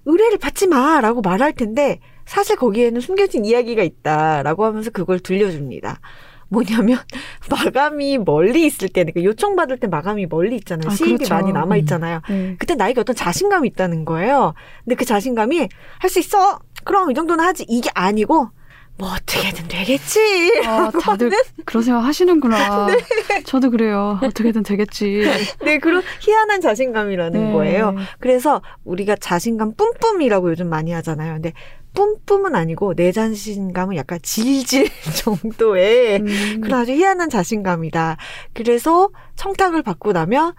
의뢰를 받지 마! 라고 말할 텐데, 사실 거기에는 숨겨진 이야기가 있다. 라고 하면서 그걸 들려줍니다. 뭐냐면, 마감이 멀리 있을 때는, 그 요청 받을 때 마감이 멀리 있잖아요. 아, 시입이 그렇죠. 많이 남아 있잖아요. 네. 그때 나에게 어떤 자신감이 있다는 거예요. 근데 그 자신감이, 할 수 있어! 그럼 이 정도는 하지. 이게 아니고, 뭐 어떻게든 되겠지. 아, 다들 그런 생각 하시는구나. 네. 저도 그래요. 어떻게든 되겠지. 네, 그런 희한한 자신감이라는 네. 거예요. 그래서 우리가 자신감 뿜뿜이라고 요즘 많이 하잖아요. 근데 뿜뿜은 아니고 내 자신감은 약간 질질 정도의 음. 그런 아주 희한한 자신감이다. 그래서 청탁을 받고 나면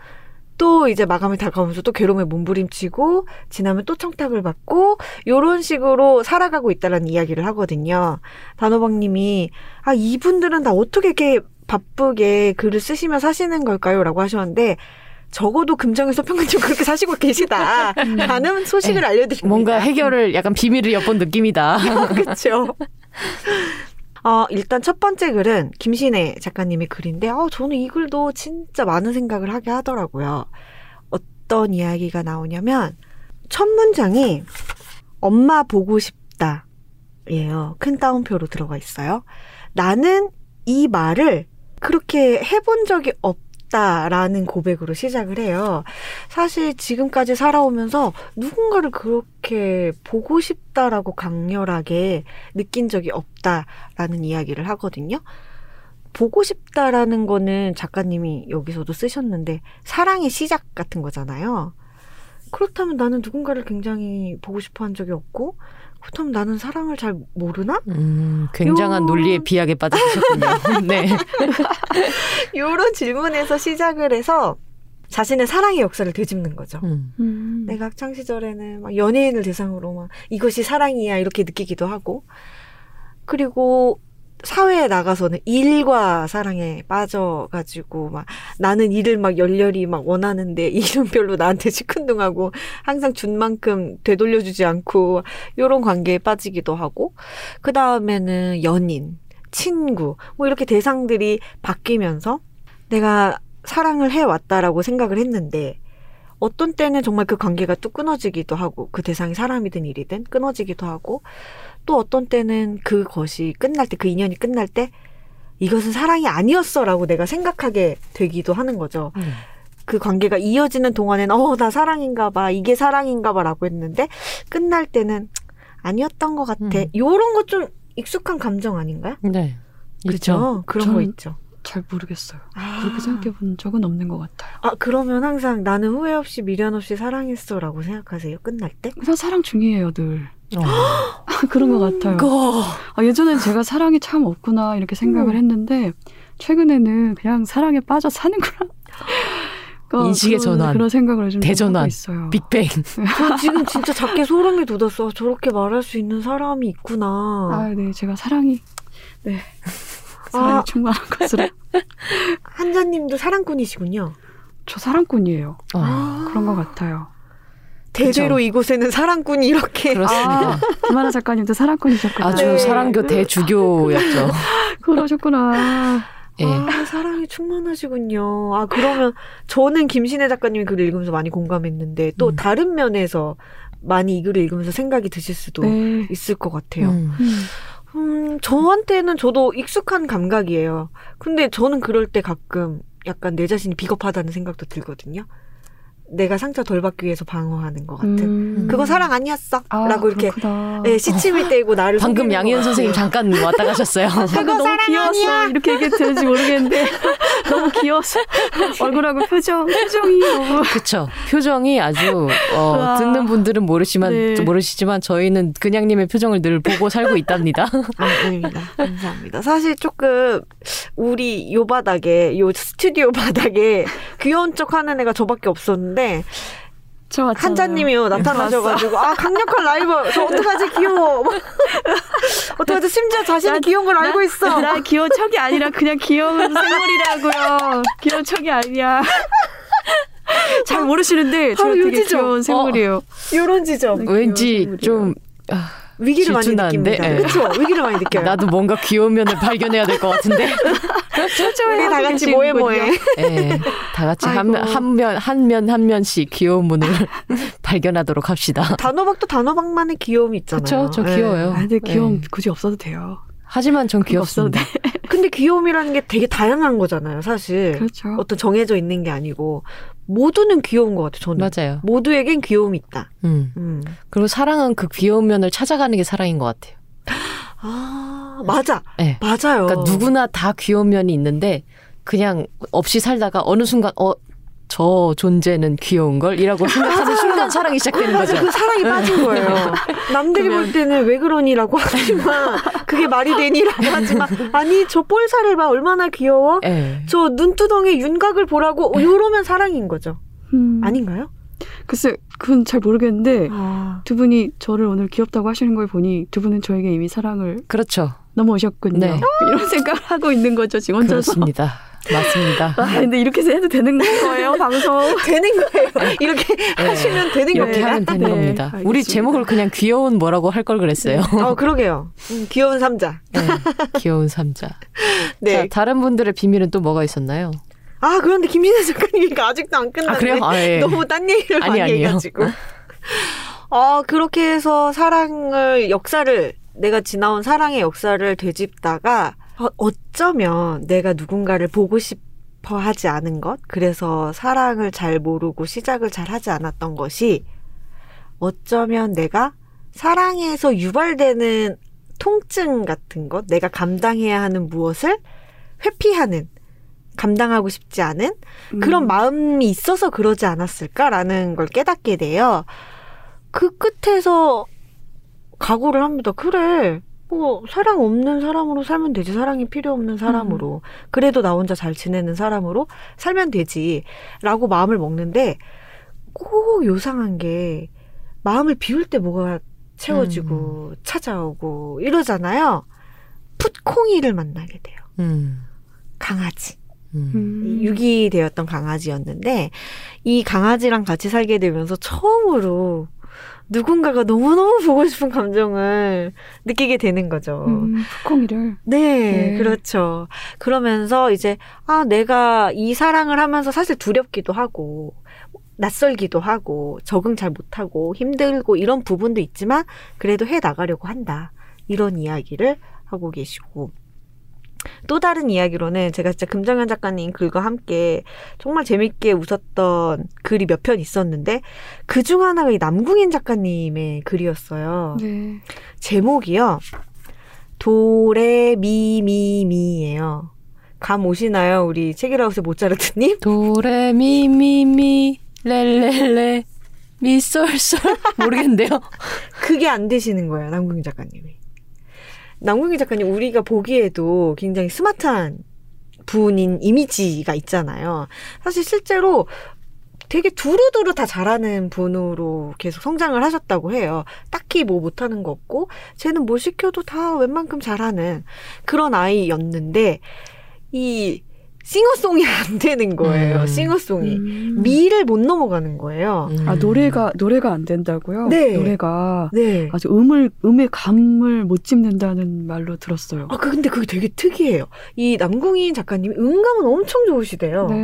또 이제 마감이 다가오면서 또 괴로움에 몸부림치고 지나면 또 청탁을 받고 요런 식으로 살아가고 있다라는 이야기를 하거든요. 단호박 님이 아 이분들은 다 어떻게 이렇게 바쁘게 글을 쓰시며 사시는 걸까요?라고 하셨는데 적어도 금정에서 평균적으로 그렇게 사시고 계시다. 라는 소식을 알려드립니다. 뭔가 해결을 약간 비밀을 엿본 느낌이다. 그렇죠. 어, 일단 첫 번째 글은 김신혜 작가님의 글인데, 어, 저는 이 글도 진짜 많은 생각을 하게 하더라고요. 어떤 이야기가 나오냐면, 첫 문장이 엄마 보고 싶다. 예요. 큰 따옴표로 들어가 있어요. 나는 이 말을 그렇게 해본 적이 없 다라는 고백으로 시작을 해요. 사실 지금까지 살아오면서 누군가를 그렇게 보고 싶다라고 강렬하게 느낀 적이 없다라는 이야기를 하거든요. 보고 싶다라는 거는 작가님이 여기서도 쓰셨는데 사랑의 시작 같은 거잖아요. 그렇다면 나는 누군가를 굉장히 보고 싶어 한 적이 없고 그렇다면 나는 사랑을 잘 모르나? 음, 굉장한 요- 논리의 비약에 빠지셨군요. 네. 이런 질문에서 시작을 해서 자신의 사랑의 역사를 되짚는 거죠. 음. 음. 내가 학창 시절에는 막 연예인을 대상으로 막 이것이 사랑이야 이렇게 느끼기도 하고 그리고 사회에 나가서는 일과 사랑에 빠져가지고 막 나는 일을 막 열렬히 막 원하는데 일은 별로 나한테 시큰둥하고 항상 준 만큼 되돌려주지 않고 요런 관계에 빠지기도 하고. 그 다음에는 연인, 친구 뭐 이렇게 대상들이 바뀌면서 내가 사랑을 해왔다라고 생각을 했는데 어떤 때는 정말 그 관계가 또 끊어지기도 하고 그 대상이 사람이든 일이든 끊어지기도 하고 또 어떤 때는 그것이 끝날 때 그 인연이 끝날 때 이것은 사랑이 아니었어 라고 내가 생각하게 되기도 하는 거죠. 음. 그 관계가 이어지는 동안에는 어 나 사랑인가 봐 이게 사랑인가 봐 라고 했는데 끝날 때는 아니었던 것 같아. 음. 요런 거 좀 익숙한 감정 아닌가요? 네. 그죠? 그런 거 있죠. 잘 모르겠어요. 아. 그렇게 생각해 본 적은 없는 것 같아요. 아 그러면 항상 나는 후회 없이 미련 없이 사랑했어 라고 생각하세요? 끝날 때? 그냥 사랑 중이에요, 늘. 어. 그런 것 같아요. 아, 예전엔 제가 사랑이 참 없구나 이렇게 생각을 음. 했는데 최근에는 그냥 사랑에 빠져 사는구나. 그러니까 인식의 그런- 전환. 그런 생각을 좀 대전환. 있어요. 빅뱅. 저 지금 진짜 작게 소름이 돋았어. 저렇게 말할 수 있는 사람이 있구나. 아, 네, 제가 사랑이 네 사랑이 아. 충만한 것으로 한자님도 사랑꾼이시군요. 저 사랑꾼이에요. 어. 아. 그런 것 같아요. 대대로 이곳에는 사랑꾼이 이렇게 그렇습니다. 김하나 작가님도 사랑꾼이셨구나. 아주 네. 사랑교 대주교였죠. 그러셨구나. 예. 아, 사랑이 충만하시군요. 아, 그러면 저는 김신혜 작가님이 글을 읽으면서 많이 공감했는데 또 음. 다른 면에서 많이 이 글을 읽으면서 생각이 드실 수도 네. 있을 것 같아요. 음. 음. 음, 저한테는 저도 익숙한 감각이에요. 근데 저는 그럴 때 가끔 약간 내 자신이 비겁하다는 생각도 들거든요. 내가 상처 덜 받기 위해서 방어하는 것 같은. 음. 그거 사랑 아니었어. 아, 라고 이렇게 그렇구나. 네, 시침이 떼고 나를 방금 양희은 것 선생님. 잠깐 왔다 가셨어요. 방금 너무 사랑 귀여웠어. 아니야. 이렇게 얘기해도 되는지 모르겠는데 너무 귀여웠어. 얼굴하고 표정, 표정이 너무 그쵸. 표정이 아주, 어, 와. 듣는 분들은 모르시만, 네. 모르시지만 저희는 그냥님의 표정을 늘 보고 살고 있답니다. 아, 아닙니다. 감사합니다. 사실 조금 우리 요 바닥에 요 스튜디오 바닥에 귀여운 척 하는 애가 저밖에 없었는데 저 왔잖아요. 한자님이요 나타나셔가지고 아 강력한 라이벌 저 어떡하지 귀여워 어떡하지 심지어 자신이 귀여운 걸 알고 있어 나 귀여운 척이 아니라 그냥 귀여운 생물이라고요. 귀여운 척이 아니야. 잘 모르시는데 제가 바로 되게 요지죠? 귀여운 생물이에요. 요런 지점 왠지 좀, 아, 위기를 많이? 느낍니다 예. 그렇죠 위기를 많이 느껴요 나도 뭔가 귀여운 면을 발견해야 될 것 같은데. 우리 다 같이 뭐해 뭐해 예. 다 같이 한, 아이고. 한 면, 한 면, 한 면씩 귀여운 문을 발견하도록 합시다. 단호박도 단호박만의 귀여움이 있잖아요 그쵸, 저 예. 귀여워요. 아, 근데 귀여움 네. 굳이 없어도 돼요. 하지만 전 귀엽습니다. 근데 귀여움이라는 게 되게 다양한 거잖아요 사실 그렇죠. 어떤 정해져 있는 게 아니고 모두는 귀여운 것 같아요 저는 맞아요. 모두에겐 귀여움이 있다 음. 음. 그리고 사랑은 그 귀여운 면을 찾아가는 게 사랑인 것 같아요. 아, 맞아. 예. 맞아요. 그러니까 누구나 다 귀여운 면이 있는데 그냥 없이 살다가 어느 순간 어 저 존재는 귀여운 걸이라고 생각하는 순간 사랑이 시작되는 맞아. 거죠. 그 사랑이 빠진 거예요. 남들이 볼 때는 왜 그러니라고 하지만, 그게 말이 되니라고 하지만, 아니, 저 볼살을 봐. 얼마나 귀여워? 예. 저 눈두덩이 윤곽을 보라고. 요러면 사랑인 거죠. 음. 아닌가요? 글쎄, 그건 잘 모르겠는데 아. 두 분이 저를 오늘 귀엽다고 하시는 걸 보니 두 분은 저에게 이미 사랑을 그렇죠. 넘어오셨군요. 네. 이런 생각을 하고 있는 거죠, 지금 혼자서. 그렇습니다. 맞습니다. 아, 근데 이렇게 해도 되는 거예요, 방송. 되는 거예요. 이렇게 하시면 되는 이렇게 겁니다. 하면 되는 네, 겁니다. 알겠습니다. 우리 제목을 그냥 귀여운 뭐라고 할 걸 그랬어요. 어, 그러게요. 음, 귀여운 삼자. 네. 귀여운 삼자. 네. 자, 다른 분들의 비밀은 또 뭐가 있었나요? 아, 그런데 김신혜 작가님이니까 아직도 안 끝났네. 아, 그래요? 아, 예. 너무 딴 얘기를 아니, 많이 아니에요. 해가지고. 아, 그렇게 해서 사랑을, 역사를, 내가 지나온 사랑의 역사를 되짚다가, 어, 어쩌면 내가 누군가를 보고 싶어 하지 않은 것, 그래서 사랑을 잘 모르고 시작을 잘 하지 않았던 것이, 어쩌면 내가 사랑에서 유발되는 통증 같은 것, 내가 감당해야 하는 무엇을 회피하는, 감당하고 싶지 않은 그런 음. 마음이 있어서 그러지 않았을까라는 걸 깨닫게 돼요. 그 끝에서 각오를 합니다. 그래. 뭐 사랑 없는 사람으로 살면 되지. 사랑이 필요 없는 사람으로. 그래도 나 혼자 잘 지내는 사람으로 살면 되지라고 마음을 먹는데 꼭 요상한 게 마음을 비울 때 뭐가 채워지고 찾아오고 이러잖아요. 풋콩이를 만나게 돼요. 음. 강아지. 음. 음. 유기되었던 강아지였는데 이 강아지랑 같이 살게 되면서 처음으로 누군가가 너무너무 보고 싶은 감정을 느끼게 되는 거죠. 음, 푸콩이를. 네, 네. 그렇죠. 그러면서 이제 아 내가 이 사랑을 하면서 사실 두렵기도 하고 낯설기도 하고 적응 잘 못하고 힘들고 이런 부분도 있지만 그래도 해 나가려고 한다. 이런 이야기를 하고 계시고 또 다른 이야기로는 제가 진짜 금정현 작가님 글과 함께 정말 재밌게 웃었던 글이 몇 편 있었는데 그 중 하나가 이 남궁인 작가님의 글이었어요. 네. 제목이요. 도레미미미예요. 감 오시나요? 우리 책이라우스의 모차르트님? 도레미미미 렐렐레 미솔솔 모르겠는데요. 그게 안 되시는 거예요, 남궁인 작가님이. 남궁인 작가님, 우리가 보기에도 굉장히 스마트한 분인 이미지가 있잖아요. 사실 실제로 되게 두루두루 다 잘하는 분으로 계속 성장을 하셨다고 해요. 딱히 뭐 못하는 거 없고, 쟤는 뭘 시켜도 다 웬만큼 잘하는 그런 아이였는데, 이 싱어송이 안 되는 거예요, 음. 싱어송이. 음. 미를 못 넘어가는 거예요. 음. 아 노래가 노래가 안 된다고요? 네. 노래가 네. 아주 음을 음의 감을 못 짚는다는 말로 들었어요. 아, 그- 근데 그게 되게 특이해요. 이 남궁인 작가님이 음감은 엄청 좋으시대요. 네.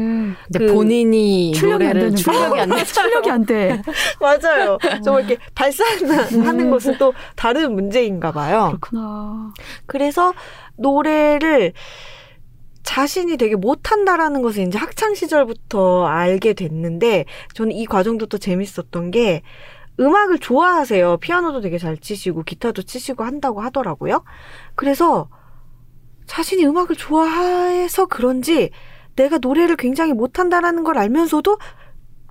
근데 그 본인이 출력이 안 되는 출력이 안 돼. 출력이 안 돼. 맞아요. 정말 이렇게 발산하는 음. 것은 또 다른 문제인가 봐요. 그렇구나. 그래서 노래를 자신이 되게 못한다라는 것을 이제 학창 시절부터 알게 됐는데 저는 이 과정도 또 재밌었던 게 음악을 좋아하세요. 피아노도 되게 잘 치시고 기타도 치시고 한다고 하더라고요. 그래서 자신이 음악을 좋아해서 그런지 내가 노래를 굉장히 못한다라는 걸 알면서도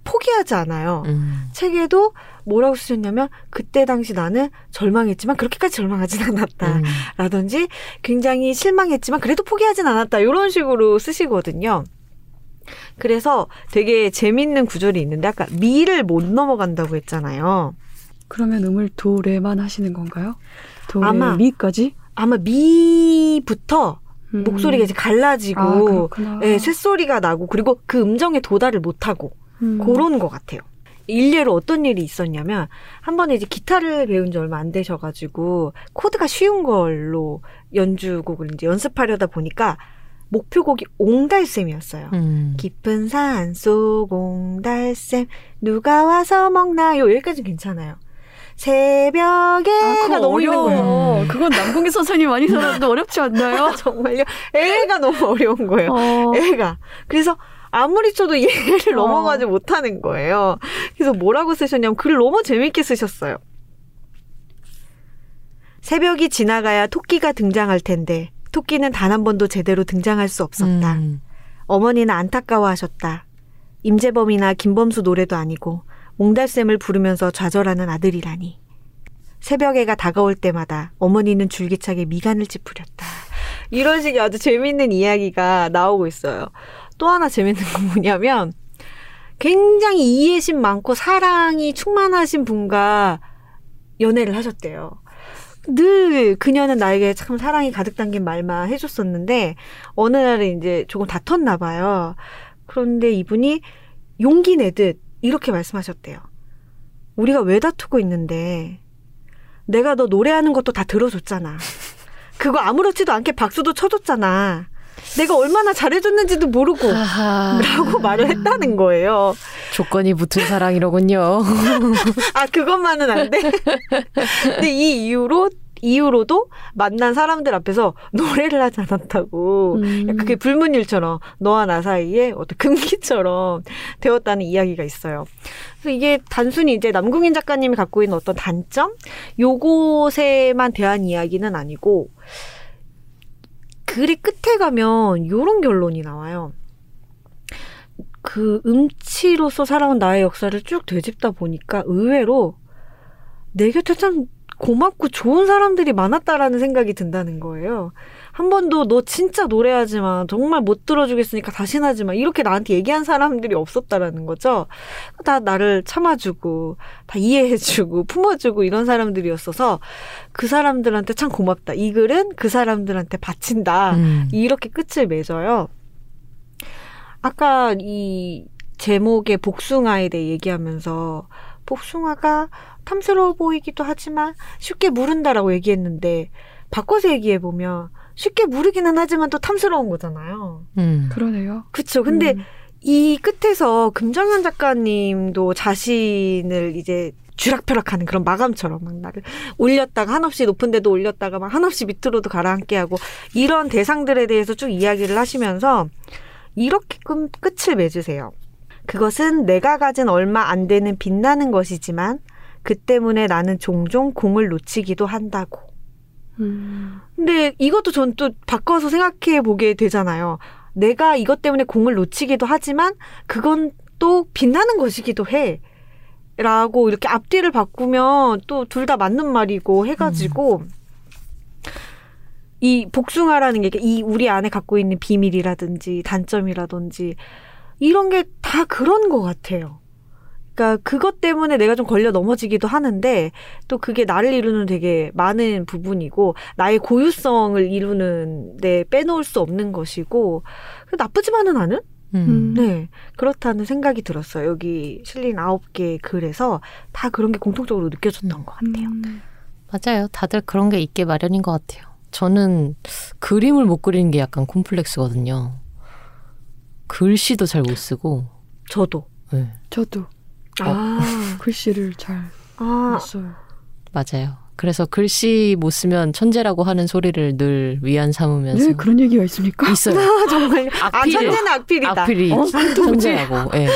포기하지 않아요. 음. 책에도 뭐라고 쓰셨냐면 그때 당시 나는 절망했지만 그렇게까지 절망하진 않았다. 음. 라든지 굉장히 실망했지만 그래도 포기하진 않았다. 이런 식으로 쓰시거든요. 그래서 되게 재밌는 구절이 있는데 아까 미를 못 넘어간다고 했잖아요. 그러면 음을 도레만 하시는 건가요? 도레 아마. 미까지? 아마 미부터 음. 목소리가 이제 갈라지고 아. 예, 쇳소리가 나고 그리고 그 음정에 도달을 못하고 음. 그런 것 같아요. 일례로 어떤 일이 있었냐면 한 번에 이제 기타를 배운 지 얼마 안 되셔가지고 코드가 쉬운 걸로 연주곡을 이제 연습하려다 보니까 목표곡이 옹달샘이었어요. 음. 깊은 산 속 옹달샘 누가 와서 먹나요? 여기까지 괜찮아요. 새벽에가 아, 그거 너무 힘든 거예요. 어려워. 그건 남궁희 선생님 많이 살았는데 어렵지 않나요? 정말요? 애가 너무 어려운 거예요. 어. 애가. 그래서 아무리 쳐도 얘를 어. 넘어가지 못하는 거예요. 그래서 뭐라고 쓰셨냐면 글을 너무 재밌게 쓰셨어요. 새벽이 지나가야 토끼가 등장할 텐데 토끼는 단 한 번도 제대로 등장할 수 없었다. 음. 어머니는 안타까워하셨다. 임재범이나 김범수 노래도 아니고 옹달샘을 부르면서 좌절하는 아들이라니. 새벽에가 다가올 때마다 어머니는 줄기차게 미간을 찌푸렸다. 이런 식의 아주 재밌는 이야기가 나오고 있어요. 또 하나 재밌는 건 뭐냐면 굉장히 이해심 많고 사랑이 충만하신 분과 연애를 하셨대요. 늘 그녀는 나에게 참 사랑이 가득 담긴 말만 해줬었는데 어느 날은 이제 조금 다퉜나 봐요. 그런데 이분이 용기 내듯 이렇게 말씀하셨대요. 우리가 왜 다투고 있는데 내가 너 노래하는 것도 다 들어줬잖아. 그거 아무렇지도 않게 박수도 쳐줬잖아. 내가 얼마나 잘해줬는지도 모르고 하하. 라고 말을 했다는 거예요. 조건이 붙은 사랑이로군요. 아, 그것만은 안 돼. 근데 이 이후로, 이후로도 만난 사람들 앞에서 노래를 하지 않았다고. 음. 그게 불문율처럼 너와 나 사이에 어떤 금기처럼 되었다는 이야기가 있어요. 그래서 이게 단순히 이제 남궁인 작가님이 갖고 있는 어떤 단점? 요것에만 대한 이야기는 아니고, 글의 끝에 가면 요런 결론이 나와요. 그 음치로서 살아온 나의 역사를 쭉 되짚다 보니까 의외로 내 곁에 참 고맙고 좋은 사람들이 많았다라는 생각이 든다는 거예요. 한 번도 너 진짜 노래하지 마. 정말 못 들어주겠으니까 다신 하지 마. 이렇게 나한테 얘기한 사람들이 없었다라는 거죠. 다 나를 참아주고, 다 이해해주고, 품어주고 이런 사람들이었어서 그 사람들한테 참 고맙다. 이 글은 그 사람들한테 바친다. 음. 이렇게 끝을 맺어요. 아까 이 제목의 복숭아에 대해 얘기하면서 복숭아가 탐스러워 보이기도 하지만 쉽게 무른다라고 얘기했는데 바꿔서 얘기해 보면 쉽게 무르기는 하지만 또 탐스러운 거잖아요. 음. 그러네요. 그쵸. 근데 음. 이 끝에서 금정현 작가님도 자신을 이제 쥐락펴락하는 그런 마감처럼 막 나를 올렸다가 한없이 높은 데도 올렸다가 막 한없이 밑으로도 가라앉게 하고 이런 대상들에 대해서 쭉 이야기를 하시면서 이렇게 끝- 끝을 맺으세요. 그것은 내가 가진 얼마 안 되는 빛나는 것이지만 그 때문에 나는 종종 공을 놓치기도 한다고. 음. 근데 이것도 전 또 바꿔서 생각해 보게 되잖아요. 내가 이것 때문에 공을 놓치기도 하지만 그건 또 빛나는 것이기도 해. 라고 이렇게 앞뒤를 바꾸면 또 둘 다 맞는 말이고 해가지고 이 복숭아라는 게 이 우리 안에 갖고 있는 비밀이라든지 단점이라든지 이런 게 다 그런 것 같아요. 그러니까 그것 때문에 내가 좀 걸려 넘어지기도 하는데 또 그게 나를 이루는 되게 많은 부분이고 나의 고유성을 이루는 데 빼놓을 수 없는 것이고 나쁘지만은 않은 음. 네 그렇다는 생각이 들었어요. 여기 실린 아홉 개의 글에서 다 그런 게 공통적으로 느껴졌던 것 같아요. 음. 맞아요. 다들 그런 게 있게 마련인 것 같아요. 저는 그림을 못 그리는 게 약간 콤플렉스거든요. 글씨도 잘 못 쓰고. 저도 네, 저도 아, 글씨를 잘못아 써요. 맞아요. 그래서 글씨 못 쓰면 천재라고 하는 소리를 늘 위안 삼으면서 네, 그런 얘기가 있습니까? 있어요. 정말 아 악필. 천재는 악필이다. 악필이 어? 천재라고. 예.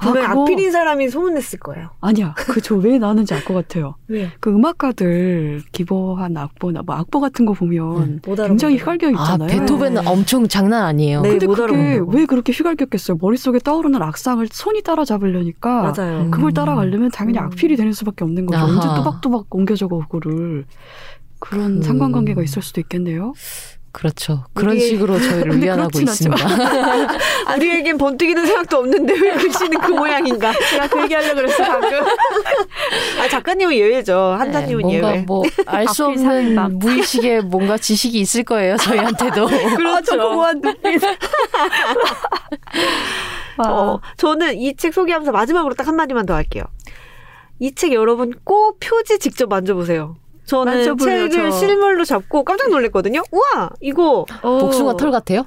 분명 아, 히 그거- 악필인 사람이 소문냈을 거예요. 아니야. 그저 왜 나는지 알 것 같아요. 왜? 그 음악가들 기버한 악보나 뭐 악보 같은 거 보면 음. 못 알아보는 굉장히. 휘갈겨 아, 있잖아요. 베토벤은 엄청 장난 아니에요. 네. 근데 못 그게. 왜 그렇게 휘갈겼겠어요? 머릿속에 떠오르는 악상을 손이 따라잡으려니까 맞아요. 그걸 음. 따라가려면 당연히 음. 악필이 되는 수밖에 없는 거죠. 아하. 언제 또박또박 옮겨 적어 그 거를 그런 그- 상관관계가 있을 수도 있겠네요. 그렇죠. 그런 우리의- 식으로 저희를 위안하고 있습니다. 우리에겐 번뜩이는 생각도 없는데 왜 글씨는 그 모양인가? 제가 그 얘기하려고 그랬어 방금. 아 작가님은 예외죠. 한자님은 네, 뭔가 예외. 뭐알 수. 없는 무의식의 뭔가 지식이 있을 거예요. 저희한테도. 그렇죠. 고고한 눈빛. 와. 어, 저는 이 책 소개하면서 마지막으로 딱 한마디만 더 할게요. 이 책 여러분 꼭 표지 직접 만져보세요. 저는 책을 저. 실물로 잡고 깜짝 놀랐거든요. 우와, 이거 어. 복숭아 털 같아요?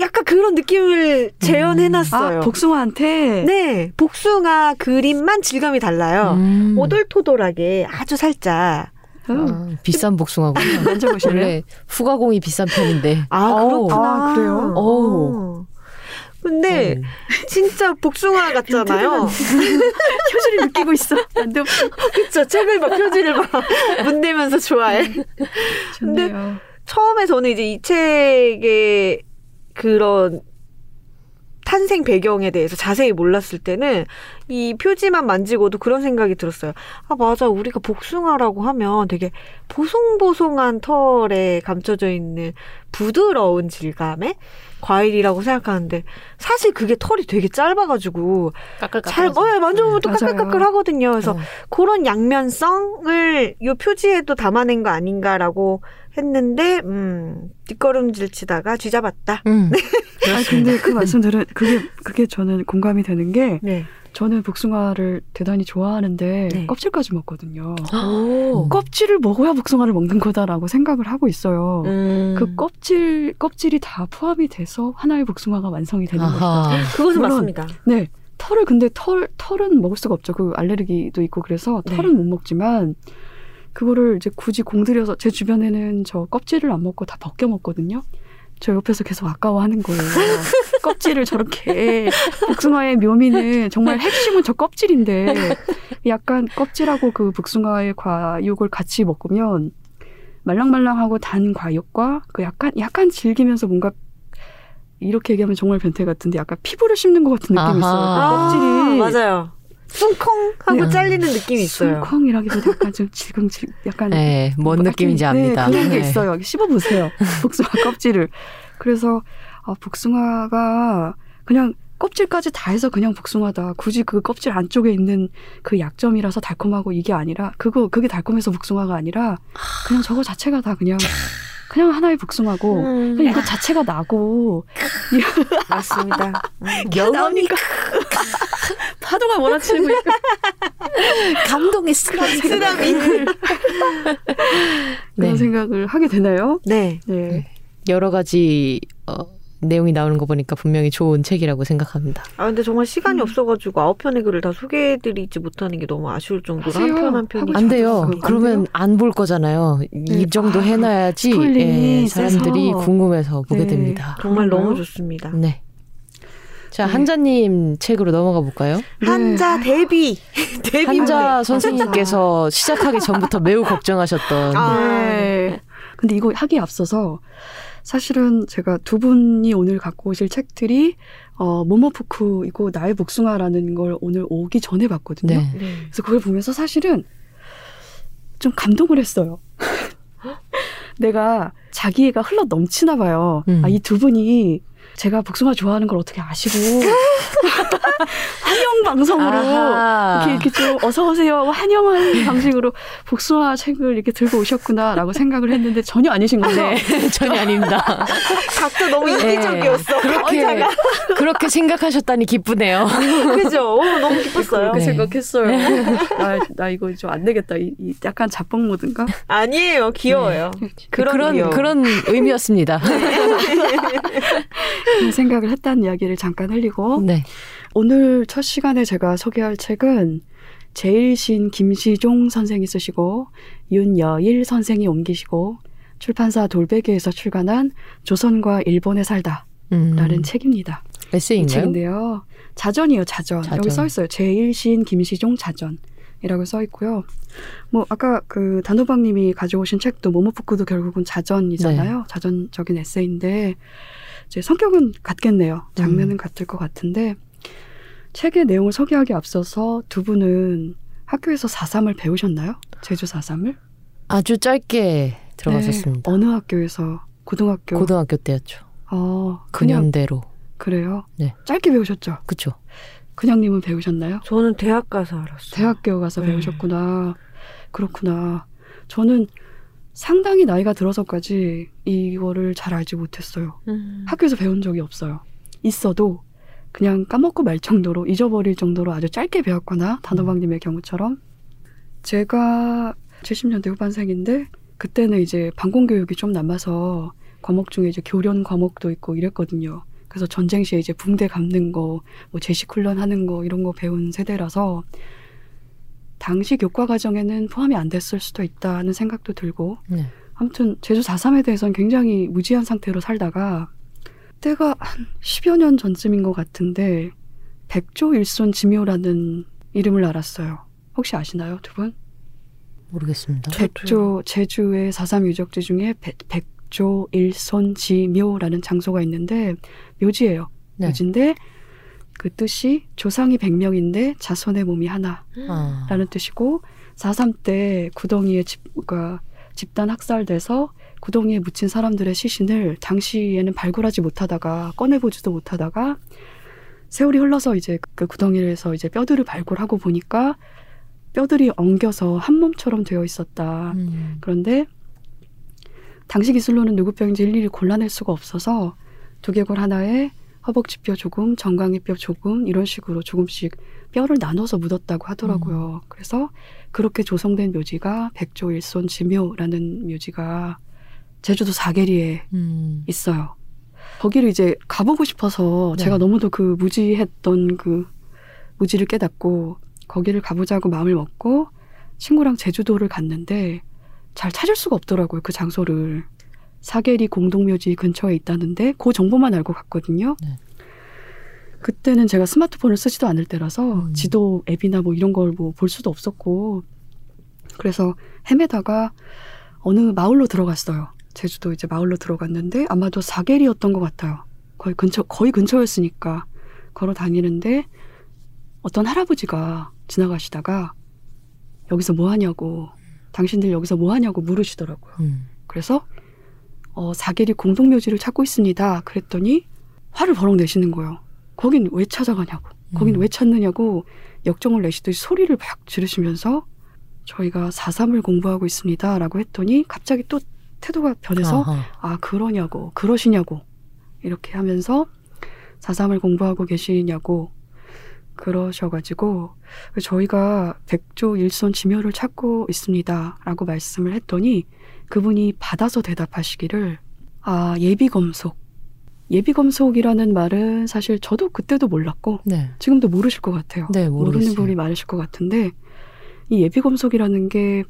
약간 그런 느낌을 재현해놨어요. 아 복숭아한테 네, 복숭아 그림만 질감이 달라요. 음. 오돌토돌하게 아주 살짝. 음, 아, 비싼 복숭아군요. 만져보실래요? 원래 후가공이 비싼 편인데. 아. 그렇구나. 아, 그래요? 어. 근데 음. 진짜 복숭아 같잖아요. 표지를 느끼고 있어. 안돼 그쵸. 책을 막 표지를 막 문 대면서 좋아해. 좋네요. 처음에 저는 이제 이 책의 그런 탄생 배경에 대해서 자세히 몰랐을 때는 이 표지만 만지고도 그런 생각이 들었어요. 아, 맞아. 우리가 복숭아라고 하면 되게 보송보송한 털에 감춰져 있는 부드러운 질감의 과일이라고 생각하는데 사실 그게 털이 되게 짧아가지고 잘, 어, 만져보면 또 맞아요. 까끌까끌 하거든요. 그래서 어. 그런 양면성을 이 표지에도 담아낸 거 아닌가라고 했는데, 음, 뒷걸음질 치다가 쥐잡았다. 음. 아 근데 그 말씀 들은 그게 그게 저는 공감이 되는 게 네. 저는 복숭아를 대단히 좋아하는데 네. 껍질까지 먹거든요. 오. 껍질을 먹어야 복숭아를 먹는 거다라고 생각을 하고 있어요. 음. 그 껍질 껍질이 다 포함이 돼서 하나의 복숭아가 완성이 되는 거죠. 그것은 물론 맞습니다. 네. 털을 근데 털 털은 먹을 수가 없죠. 그 알레르기도 있고 그래서 네. 털은 못 먹지만 그거를 이제 굳이 공들여서 제 주변에는 저 껍질을 안 먹고 다 벗겨 먹거든요. 저 옆에서 계속 아까워하는 거예요. 껍질을 저렇게 복숭아의 묘미는 정말 핵심은 저 껍질인데 약간 껍질하고 그 복숭아의 과육을 같이 먹으면 말랑말랑하고 단 과육과 그 약간 약간 질기면서 뭔가 이렇게 얘기하면 정말 변태 같은데 약간 피부를 씹는 것 같은 느낌이 있어요. 껍질이 아, 맞아요. 숭컹 하고 네. 잘리는 느낌이 있어요. 숭컹이라기보다 약간 좀 질겅질 약간 네, 뭔뭐 느낌인지 압니다. 네, 그런 게 네. 있어요. 씹어 보세요. 복숭아 껍질을. 그래서 아, 복숭아가 그냥 껍질까지 다 해서 그냥 복숭아다. 굳이 그 껍질 안쪽에 있는 그 약점이라서 달콤하고 이게 아니라 그거 그게 달콤해서 복숭아가 아니라 그냥 저거 자체가 다 그냥 그냥 하나의 복숭아고 음, 그냥 이거 자체가 나고 맞습니다. 나오니까 파도가 몰아치고 있고 감동의 쓰라미. 쓰라미. 그런 네. 생각을 하게 되나요? 네. 네. 여러 가지 어, 내용이 나오는 거 보니까 분명히 좋은 책이라고 생각합니다. 아 근데 정말 시간이 음. 없어가지고 아홉 편의 글을 다 소개해드리지 못하는 게 너무 아쉬울 정도로. 한 편 한 편이 안 돼요. 안 그러면? 안 볼 거잖아요. 이 네. 정도 아, 해놔야지 스토리 예, 사람들이. 궁금해서 보게 네. 됩니다. 정말 그런가요? 너무 좋습니다. 네. 자, 네. 한자님 책으로 넘어가 볼까요? 한자 데뷔 데뷔 한자 선생님께서 시작하기 전부터 매우 걱정하셨던 아. 네. 근데 이거 하기에 앞서서 사실은 제가 두 분이 오늘 갖고 오실 책들이 어, 모모푸쿠이고 나의 복숭아라는 걸 오늘 오기 전에 봤거든요. 네. 네. 그래서 그걸 보면서 사실은 좀 감동을 했어요. 내가 자기애가 흘러 넘치나 봐요. 음. 아, 이 두 분이 제가 복숭아 좋아하는 걸 어떻게 아시고 환영 방송으로. 이렇게, 이렇게 좀 어서 오세요 환영하는 방식으로 복숭아 책을 이렇게 들고 오셨구나라고 생각을 했는데 전혀 아니신 거죠. 네, 전혀 아닙니다. 각자 너무 네. 이기적이었어. 그렇게 그렇게 생각하셨다니 기쁘네요. 그죠? 오, 너무 기뻤어요. 그렇게 네. 생각했어요. 나, 나 이거 좀 안 되겠다. 이, 이 약간 자뻑 모든가? 아니에요. 귀여워요. 그런 그런 귀여움. 그런 의미였습니다. 생각을 했다는 이야기를 잠깐 흘리고 네. 오늘 첫 시간에 제가 소개할 책은 제일신 김시종 선생이 쓰시고 윤여일 선생이 옮기시고 출판사 돌베개에서 출간한 조선과 일본에 살다라는 음, 책입니다. 이 에세이인가요? 책인데요. 자전이요, 자전. 자전. 여기 써 있어요. 제일신 김시종 자전 이라고 써 있고요. 뭐 아까 그 단호박님이 가져오신 책도 모모푸쿠도 결국은 자전이잖아요. 네. 자전적인 에세이인데 이제 성격은 같겠네요. 장르는 음. 같을 것 같은데 책의 내용을 소개하기 앞서서 두 분은 학교에서 4.3을 배우셨나요? 제주 4.3을? 아주 짧게 들어갔었습니다. 어느 학교에서? 고등학교? 고등학교 때였죠. 어, 그냥 근현대로. 그래요? 네. 짧게 배우셨죠? 그쵸. 그냥님은 배우셨나요? 저는 대학 가서 알았어요. 대학교 가서 네. 배우셨구나. 그렇구나. 저는 상당히 나이가 들어서까지 이거를 잘 알지 못했어요. 음. 학교에서 배운 적이 없어요. 있어도 그냥 까먹고 말 정도로 잊어버릴 정도로 아주 짧게 배웠거나 단호박님의 경우처럼 제가 70년대 후반생인데 그때는 이제 방공교육이 좀 남아서 과목 중에 이제 교련 과목도 있고 이랬거든요. 그래서 전쟁 시에 이제 붕대 감는 거, 뭐 제식 훈련하는 거 이런 거 배운 세대라서 당시 교과 과정에는 포함이 안 됐을 수도 있다는 생각도 들고 네. 아무튼 제주 4.3에 대해서는 굉장히 무지한 상태로 살다가 때가 한 10여 년 전쯤인 것 같은데 백조 일손 지묘라는 이름을 알았어요. 혹시 아시나요, 두 분? 모르겠습니다. 백조 제주의 4.3 유적지 중에 백, 백조 일손 지묘라는 장소가 있는데 묘지예요. 네. 묘지인데 그 뜻이 조상이 100명인데 자손의 몸이 하나. 아. 라는 뜻이고 4.3 때 구덩이에 집, 그러니까 집단 학살돼서 구덩이에 묻힌 사람들의 시신을 당시에는 발굴하지 못하다가 꺼내보지도 못하다가 세월이 흘러서 이제 그 구덩이에서 이제 뼈들을 발굴하고 보니까 뼈들이 엉겨서 한 몸처럼 되어 있었다. 음. 그런데 당시 기술로는 누구 뼈인지 일일이 골라낼 수가 없어서 두개골 하나에 허벅지 뼈 조금, 정강이 뼈 조금 이런 식으로 조금씩 뼈를 나눠서 묻었다고 하더라고요. 그래서 그렇게 조성된 묘지가 백조일손 지묘라는 묘지가 제주도 사계리에 음. 있어요. 거기를 이제 가보고 싶어서 네. 제가 너무도 그 무지했던 그 무지를 깨닫고 거기를 가보자고 마음을 먹고 친구랑 제주도를 갔는데 잘 찾을 수가 없더라고요 그 장소를 사계리 공동묘지 근처에 있다는데 그 정보만 알고 갔거든요. 네. 그때는 제가 스마트폰을 쓰지도 않을 때라서 음. 지도 앱이나 뭐 이런 걸 뭐 볼 수도 없었고 그래서 헤매다가 어느 마을로 들어갔어요. 제주도 이제 마을로 들어갔는데 아마도 사계리였던 것 같아요. 거의 근처 거의 근처였으니까 걸어 다니는데 어떤 할아버지가 지나가시다가 여기서 뭐 하냐고 당신들 여기서 뭐 하냐고 물으시더라고요. 음. 그래서 어, 사계리 공동묘지를 찾고 있습니다. 그랬더니 화를 버럭 내시는 거예요. 거긴 왜 찾아가냐고. 거긴 음. 왜 찾느냐고 역정을 내시듯이 소리를 막 지르시면서 저희가 4.3을 공부하고 있습니다. 라고 했더니 갑자기 또 태도가 변해서 아하. 아, 그러냐고, 그러시냐고, 이렇게 하면서 4.3을 공부하고 계시냐고, 그러셔가지고, 저희가 백조 일손 지묘를 찾고 있습니다. 라고 말씀을 했더니, 그분이 받아서 대답하시기를, 아, 예비 검속. 예비 검속이라는 말은 사실 저도 그때도 몰랐고 네. 지금도 모르실 것 같아요. 네. 모르는 분이 많으실 것 같은데 이 예비 검속이라는 게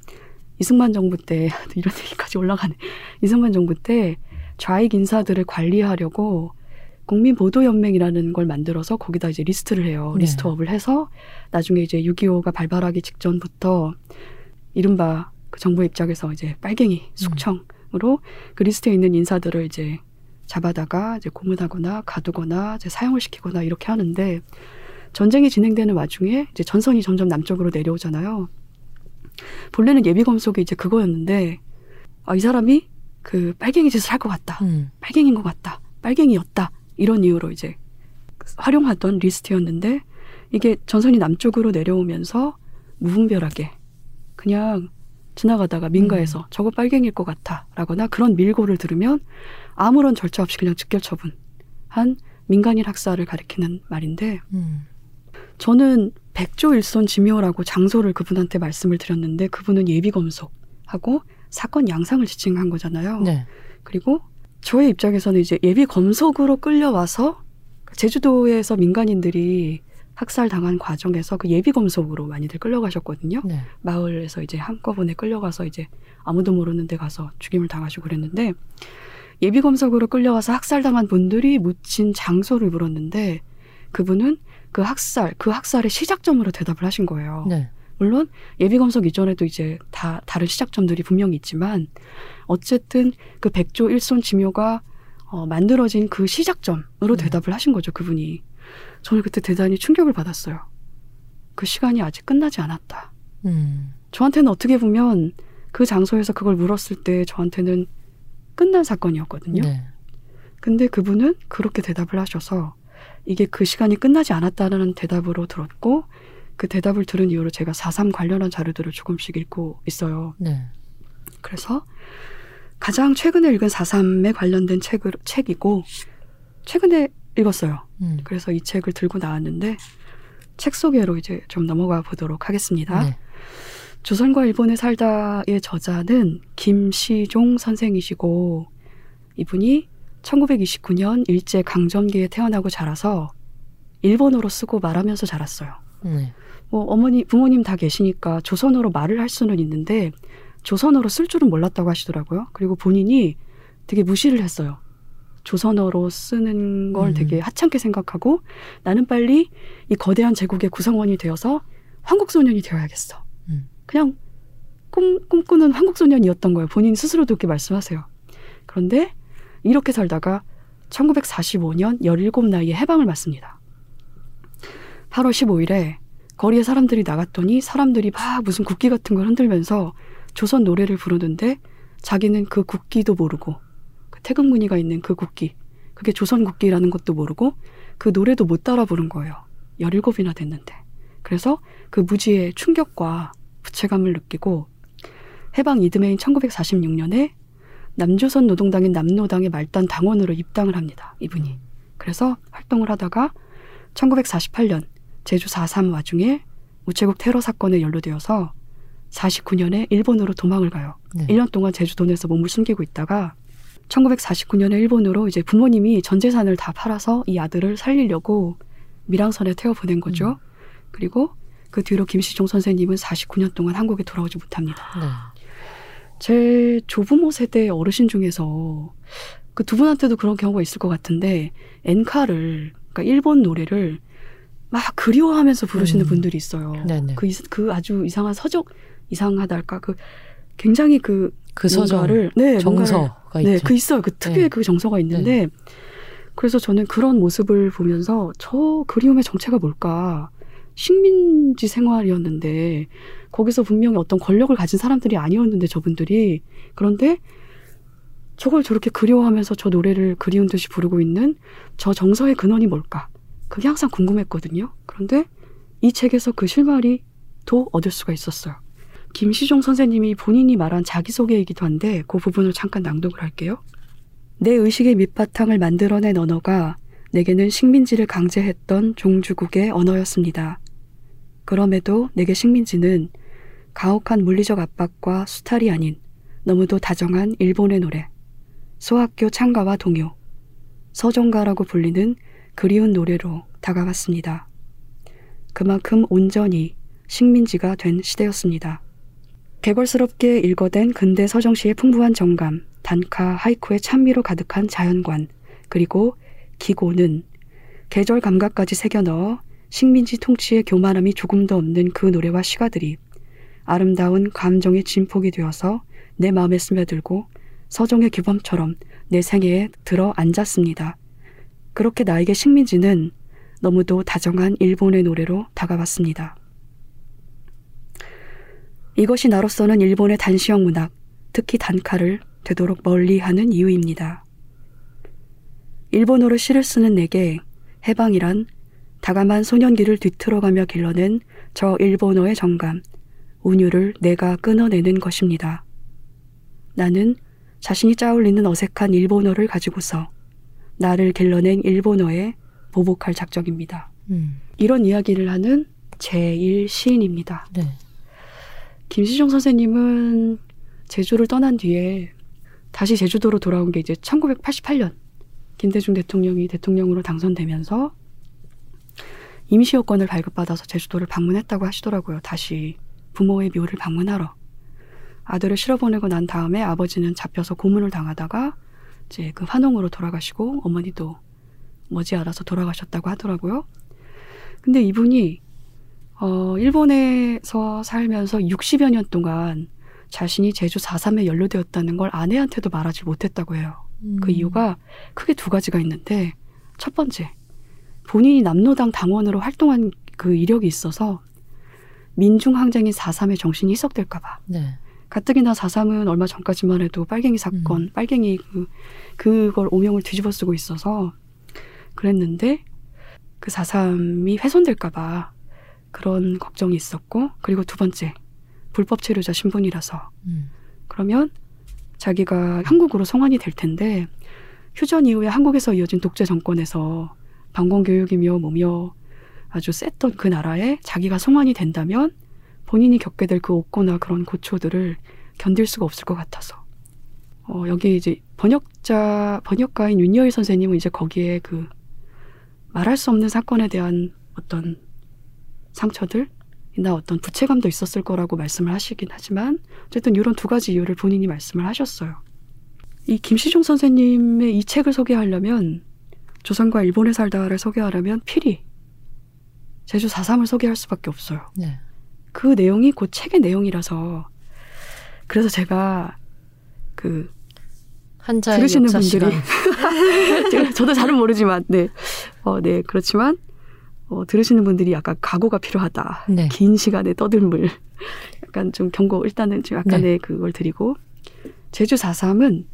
이승만 정부 때 이런 얘기까지 올라가네. 이승만 정부 때 좌익 인사들을 관리하려고 국민 보도 연맹이라는 걸 만들어서 거기다 이제 리스트를 해요. 네. list up을 해서 나중에 이제 6.25가 발발하기 직전부터 이른바 그 정부 입장에서 이제 빨갱이 숙청으로 그 리스트에 있는 인사들을 이제 잡아다가 이제 고문하거나 가두거나 이제 사형을 시키거나 이렇게 하는데 전쟁이 진행되는 와중에 이제 전선이 점점 남쪽으로 내려오잖아요. 본래는 예비 검속이 이제 그거였는데 아, 이 사람이 그 빨갱이 짓을 할 것 같다. 음. 빨갱인 것 같다. 빨갱이였다. 이런 이유로 이제 활용하던 리스트였는데 이게 전선이 남쪽으로 내려오면서 무분별하게 그냥 지나가다가 민가에서 저거 빨갱이일 것 같아 라거나 그런 밀고를 들으면 아무런 절차 없이 그냥 즉결 처분한 민간인 학살을 가리키는 말인데 음. 저는 백조 일손 지묘라고 장소를 그분한테 말씀을 드렸는데 그분은 예비 검속하고 사건 양상을 지칭한 거잖아요. 네. 그리고 저의 입장에서는 이제 예비 검속으로 끌려와서 제주도에서 민간인들이 학살 당한 과정에서 그 예비 검속으로 많이들 끌려가셨거든요. 네. 마을에서 이제 한꺼번에 끌려가서 이제 아무도 모르는 데 가서 죽임을 당하시고 그랬는데 예비 검속으로 끌려와서 학살당한 분들이 묻힌 장소를 물었는데 그분은 그 학살, 그 학살의 시작점으로 대답을 하신 거예요. 네. 물론 예비 검속 이전에도 이제 다 다른 시작점들이 분명히 있지만 어쨌든 그 백조 일손 지묘가 어, 만들어진 그 시작점으로 네. 대답을 하신 거죠 그분이. 저는 그때 대단히 충격을 받았어요. 그 시간이 아직 끝나지 않았다. 음. 저한테는 어떻게 보면 그 장소에서 그걸 물었을 때 저한테는 끝난 사건이었거든요. 네. 근데 그분은 그렇게 대답을 하셔서 이게 그 시간이 끝나지 않았다는 대답으로 들었고 그 대답을 들은 이후로 제가 4.3 관련한 자료들을 조금씩 읽고 있어요. 네. 그래서 가장 최근에 읽은 4.3에 관련된 책을, 책이고 최근에 읽었어요. 음. 그래서 이 책을 들고 나왔는데 책 소개로 이제 좀 넘어가 보도록 하겠습니다. 네. 조선과 일본에 살다의 저자는 김시종 선생이시고 이분이 1929년 일제 강점기에 태어나고 자라서 일본어로 쓰고 말하면서 자랐어요. 네. 뭐 어머니 부모님 다 계시니까 조선어로 말을 할 수는 있는데 조선어로 쓸 줄은 몰랐다고 하시더라고요. 그리고 본인이 되게 무시를 했어요. 조선어로 쓰는 걸 음. 되게 하찮게 생각하고 나는 빨리 이 거대한 제국의 구성원이 되어서 한국 소년이 되어야겠어. 음. 그냥 꿈, 꿈꾸는 한국 소년이었던 거예요. 본인 스스로도 그렇게 말씀하세요. 그런데 이렇게 살다가 1945년 17 나이에 해방을 맞습니다. 8월 15일에 거리에 사람들이 나갔더니 사람들이 막 무슨 국기 같은 걸 흔들면서 조선 노래를 부르는데 자기는 그 국기도 모르고 그 태극 무늬가 있는 그 국기 그게 조선 국기라는 것도 모르고 그 노래도 못 따라 부른 거예요. 17이나 됐는데. 그래서 그 무지의 충격과 부채감을 느끼고 해방 이듬해인 1946년에 남조선 노동당인 남노당의 말단 당원으로 입당을 합니다. 이분이. 그래서 활동을 하다가 1948년 제주 4.3 와중에 우체국 테러 사건에 연루되어서 49년에 일본으로 도망을 가요. 네. 1년 동안 제주도 내에서 몸을 숨기고 있다가 1949년에 일본으로 이제 부모님이 전 재산을 다 팔아서 이 아들을 살리려고 밀항선에 태워 보낸 거죠. 음. 그리고 그 뒤로 김시종 선생님은 49년 동안 한국에 돌아오지 못합니다. 네. 제 조부모 세대 어르신 중에서 그 두 분한테도 그런 경우가 있을 것 같은데 엔카를 그러니까 일본 노래를 막 그리워하면서 부르시는 음. 분들이 있어요. 그, 이- 그 아주 이상한 서적 이상하달까 그 굉장히 그그 서정 뭔가를 네 뭔가를 정서가 네, 있죠. 그 있어요. 그 특유의 네. 그 정서가 있는데 그래서 저는 그런 모습을 보면서 저 그리움의 정체가 뭘까? 식민지 생활이었는데 거기서 분명히 어떤 권력을 가진 사람들이 아니었는데 저분들이 그런데 저걸 저렇게 그리워하면서 저 노래를 그리운 듯이 부르고 있는 저 정서의 근원이 뭘까? 그게 항상 궁금했거든요. 그런데 이 책에서 그 실마리 도 얻을 수가 있었어요. 김시종 선생님이 본인이 말한 자기소개이기도 한데 그 부분을 잠깐 낭독을 할게요. 내 의식의 밑바탕을 만들어낸 언어가 내게는 식민지를 강제했던 종주국의 언어였습니다. 그럼에도 내게 식민지는 가혹한 물리적 압박과 수탈이 아닌 너무도 다정한 일본의 노래, 소학교 창가와 동요, 서정가라고 불리는 그리운 노래로 다가갔습니다. 그만큼 온전히 식민지가 된 시대였습니다. 개걸스럽게 일거된 근대 서정시의 풍부한 정감, 단카, 하이쿠의 찬미로 가득한 자연관, 그리고 기고는 계절 감각까지 새겨 넣어 식민지 통치의 교만함이 조금도 없는 그 노래와 시가들이 아름다운 감정의 진폭이 되어서 내 마음에 스며들고 서정의 규범처럼 내 생애에 들어 앉았습니다. 그렇게 나에게 식민지는 너무도 다정한 일본의 노래로 다가왔습니다. 이것이 나로서는 일본의 단시형 문학, 특히 단카를 되도록 멀리하는 이유입니다. 일본어로 시를 쓰는 내게 해방이란 다감한 소년기를 뒤틀어가며 길러낸 저 일본어의 정감, 운율을 내가 끊어내는 것입니다. 나는 자신이 짜올리는 어색한 일본어를 가지고서 나를 길러낸 일본어에 보복할 작정입니다. 음. 이런 이야기를 하는 제1 시인입니다. 네. 김시종 선생님은 제주를 떠난 뒤에 다시 제주도로 돌아온 게 이제 1988년 김대중 대통령이 대통령으로 당선되면서 임시 여권을 발급받아서 제주도를 방문했다고 하시더라고요. 다시 부모의 묘를 방문하러. 아들을 실어보내고 난 다음에 아버지는 잡혀서 고문을 당하다가 이제 그 환웅으로 돌아가시고 어머니도 머지않아서 돌아가셨다고 하더라고요. 근데 이분이 어, 일본에서 살면서 60여 년 동안 자신이 제주 4.3에 연루되었다는 걸 아내한테도 말하지 못했다고 해요. 그 이유가 크게 두 가지가 있는데 첫 번째 본인이 남로당 당원으로 활동한 그 이력이 있어서 민중항쟁인 4.3의 정신이 희석될까봐 네. 가뜩이나 4.3은 얼마 전까지만 해도 빨갱이 사건, 음. 빨갱이 그, 그걸 오명을 뒤집어 쓰고 있어서 그랬는데 그 4.3이 훼손될까봐 그런 걱정이 있었고 그리고 두 번째 불법 체류자 신분이라서 음. 그러면 자기가 한국으로 송환이 될 텐데 휴전 이후에 한국에서 이어진 독재 정권에서 방공 교육이며 뭐며 아주 셌던 그 나라에 자기가 송환이 된다면 본인이 겪게 될 그 옥고나 그런 고초들을 견딜 수가 없을 것 같아서 어, 여기 이제 번역자 번역가인 윤여일 선생님은 이제 거기에 그 말할 수 없는 사건에 대한 어떤 상처들이나 어떤 부채감도 있었을 거라고 말씀을 하시긴 하지만 어쨌든 이런 두 가지 이유를 본인이 말씀을 하셨어요. 이 김시중 선생님의 이 책을 소개하려면 조선과 일본에 살다를 소개하려면 필히 제주 4.3을 소개할 수밖에 없어요. 네. 그 내용이 그 책의 내용이라서 그래서 제가 그 한자의 들으시는 분들이 저도 잘은 모르지만 네, 어, 네 그렇지만 어, 들으시는 분들이 약간 각오가 필요하다. 네. 긴 시간에 떠들물. 약간 좀 경고 일단은 좀 약간의 네. 그걸 드리고 제주 4.3은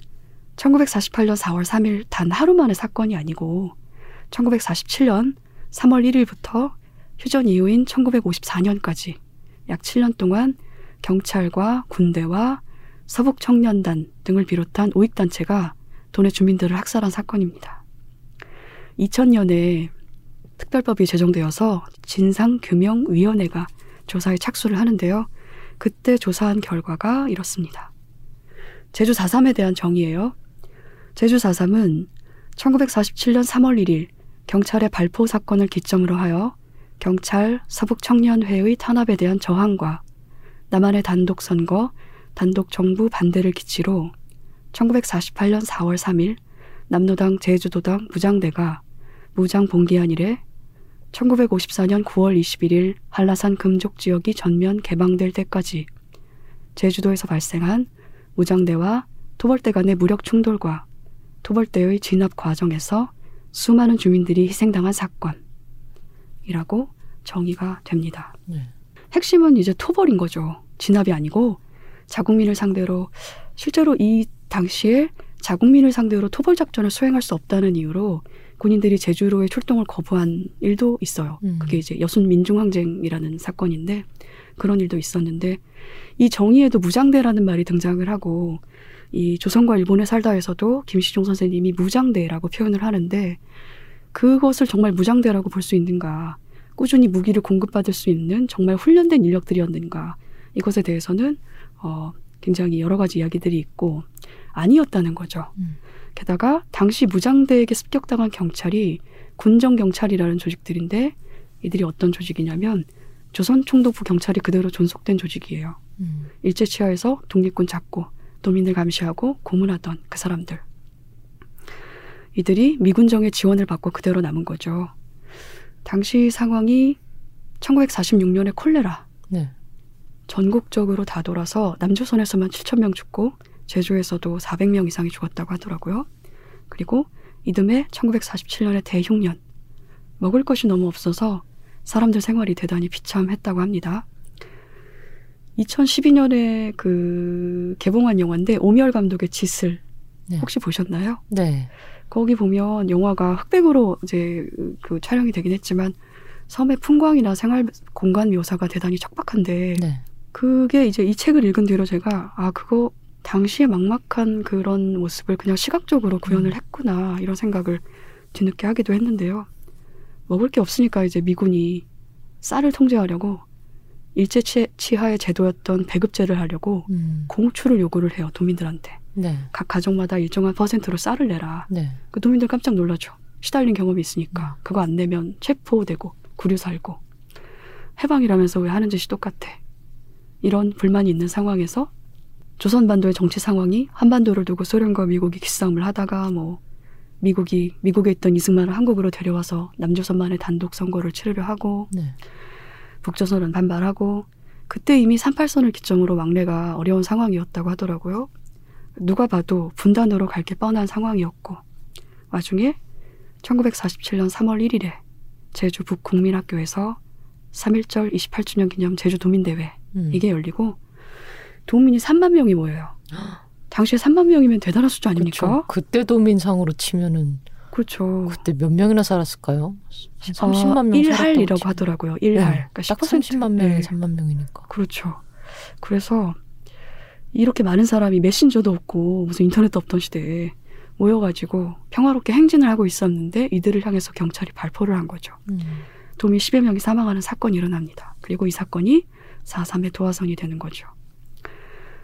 1948년 4월 3일 단 하루 만의 사건이 아니고 1947년 3월 1일부터 휴전 이후인 1954년까지 약 7년 동안 경찰과 군대와 서북 청년단 등을 비롯한 우익단체가 도내 주민들을 학살한 사건입니다. 2000년에 특별법이 제정되어서 진상규명위원회가 조사에 착수를 하는데요. 그때 조사한 결과가 이렇습니다. 제주 4.3에 대한 정의예요. 제주 4.3은 1947년 3월 1일 경찰의 발포 사건을 기점으로 하여 경찰 서북청년회의 탄압에 대한 저항과 남한의 단독 선거, 단독 정부 반대를 기치로 1948년 4월 3일 남노당 제주도당 무장대가 무장 봉기한 이래 1954년 9월 21일 한라산 금족 지역이 전면 개방될 때까지 제주도에서 발생한 무장대와 토벌대 간의 무력 충돌과 토벌대의 진압 과정에서 수많은 주민들이 희생당한 사건이라고 정의가 됩니다. 네. 핵심은 이제 토벌인 거죠. 진압이 아니고 자국민을 상대로 실제로 이 당시에 자국민을 상대로 토벌 작전을 수행할 수 없다는 이유로 군인들이 제주로의 출동을 거부한 일도 있어요. 음. 그게 이제 여순 민중항쟁이라는 사건인데 그런 일도 있었는데 이 정의에도 무장대라는 말이 등장을 하고 이 조선과 일본에 살다에서도 김시종 선생님이 무장대라고 표현을 하는데 그것을 정말 무장대라고 볼 수 있는가? 꾸준히 무기를 공급받을 수 있는 정말 훈련된 인력들이었는가? 이것에 대해서는 어, 굉장히 여러 가지 이야기들이 있고 아니었다는 거죠. 음. 게다가 당시 무장대에게 습격당한 경찰이 군정경찰이라는 조직들인데 이들이 어떤 조직이냐면 조선 총독부 경찰이 그대로 존속된 조직이에요. 음. 일제 치하에서 독립군 잡고 도민을 감시하고 고문하던 그 사람들. 이들이 미군정의 지원을 받고 그대로 남은 거죠. 당시 상황이 1946년에 콜레라 네. 전국적으로 다 돌아서 남조선에서만 7천 명 죽고 제주에서도 400명 이상이 죽었다고 하더라고요. 그리고 이듬해 1947년에 대흉년 먹을 것이 너무 없어서 사람들 생활이 대단히 비참했다고 합니다. 2012년에 그 개봉한 영화인데 오미열 감독의 짓을 네. 혹시 보셨나요? 네. 거기 보면 영화가 흑백으로 이제 그 촬영이 되긴 했지만 섬의 풍광이나 생활 공간 묘사가 대단히 척박한데 네. 그게 이제 이 책을 읽은 뒤로 제가 아 그거 당시의 막막한 그런 모습을 그냥 시각적으로 구현을 음. 했구나 이런 생각을 뒤늦게 하기도 했는데요. 먹을 게 없으니까 이제 미군이 쌀을 통제하려고 일제 치- 치하의 제도였던 배급제를 하려고 음. 공수를 요구를 해요 도민들한테 네. 각 가정마다 일정한 퍼센트로 쌀을 내라. 네. 그 도민들 깜짝 놀라죠. 시달린 경험이 있으니까 그거 안 내면 체포되고 구류 살고 해방이라면서 왜 하는 짓이 똑같아. 이런 불만이 있는 상황에서 조선반도의 정치 상황이 한반도를 두고 소련과 미국이 기싸움을 하다가 뭐 미국이 미국에 있던 이승만을 한국으로 데려와서 남조선만의 단독 선거를 치르려 하고 네. 북조선은 반발하고 그때 이미 38선을 기점으로 왕래가 어려운 상황이었다고 하더라고요. 누가 봐도 분단으로 갈 게 뻔한 상황이었고 와중에 1947년 3월 1일에 제주 북국민학교에서 3.1절 28주년 기념 제주 도민대회 음. 이게 열리고 도민이 3만 명이 모여요. 당시에 3만 명이면 대단한 숫자 아닙니까? 그렇죠. 그때 도민상으로 치면은 그렇죠. 그때 몇 명이나 살았을까요? 한 30만 명 1할이라고 살았다고 하더라고요. 치면. 1할. 네. 그러니까 딱10% 30만 명이 네. 3만 명이니까. 그렇죠. 그래서 이렇게 많은 사람이 메신저도 없고 무슨 인터넷도 없던 시대에 모여가지고 평화롭게 행진을 하고 있었는데 이들을 향해서 경찰이 발포를 한 거죠. 음. 도민 10여 명이 사망하는 사건이 일어납니다. 그리고 이 사건이 4.3의 도화선이 되는 거죠.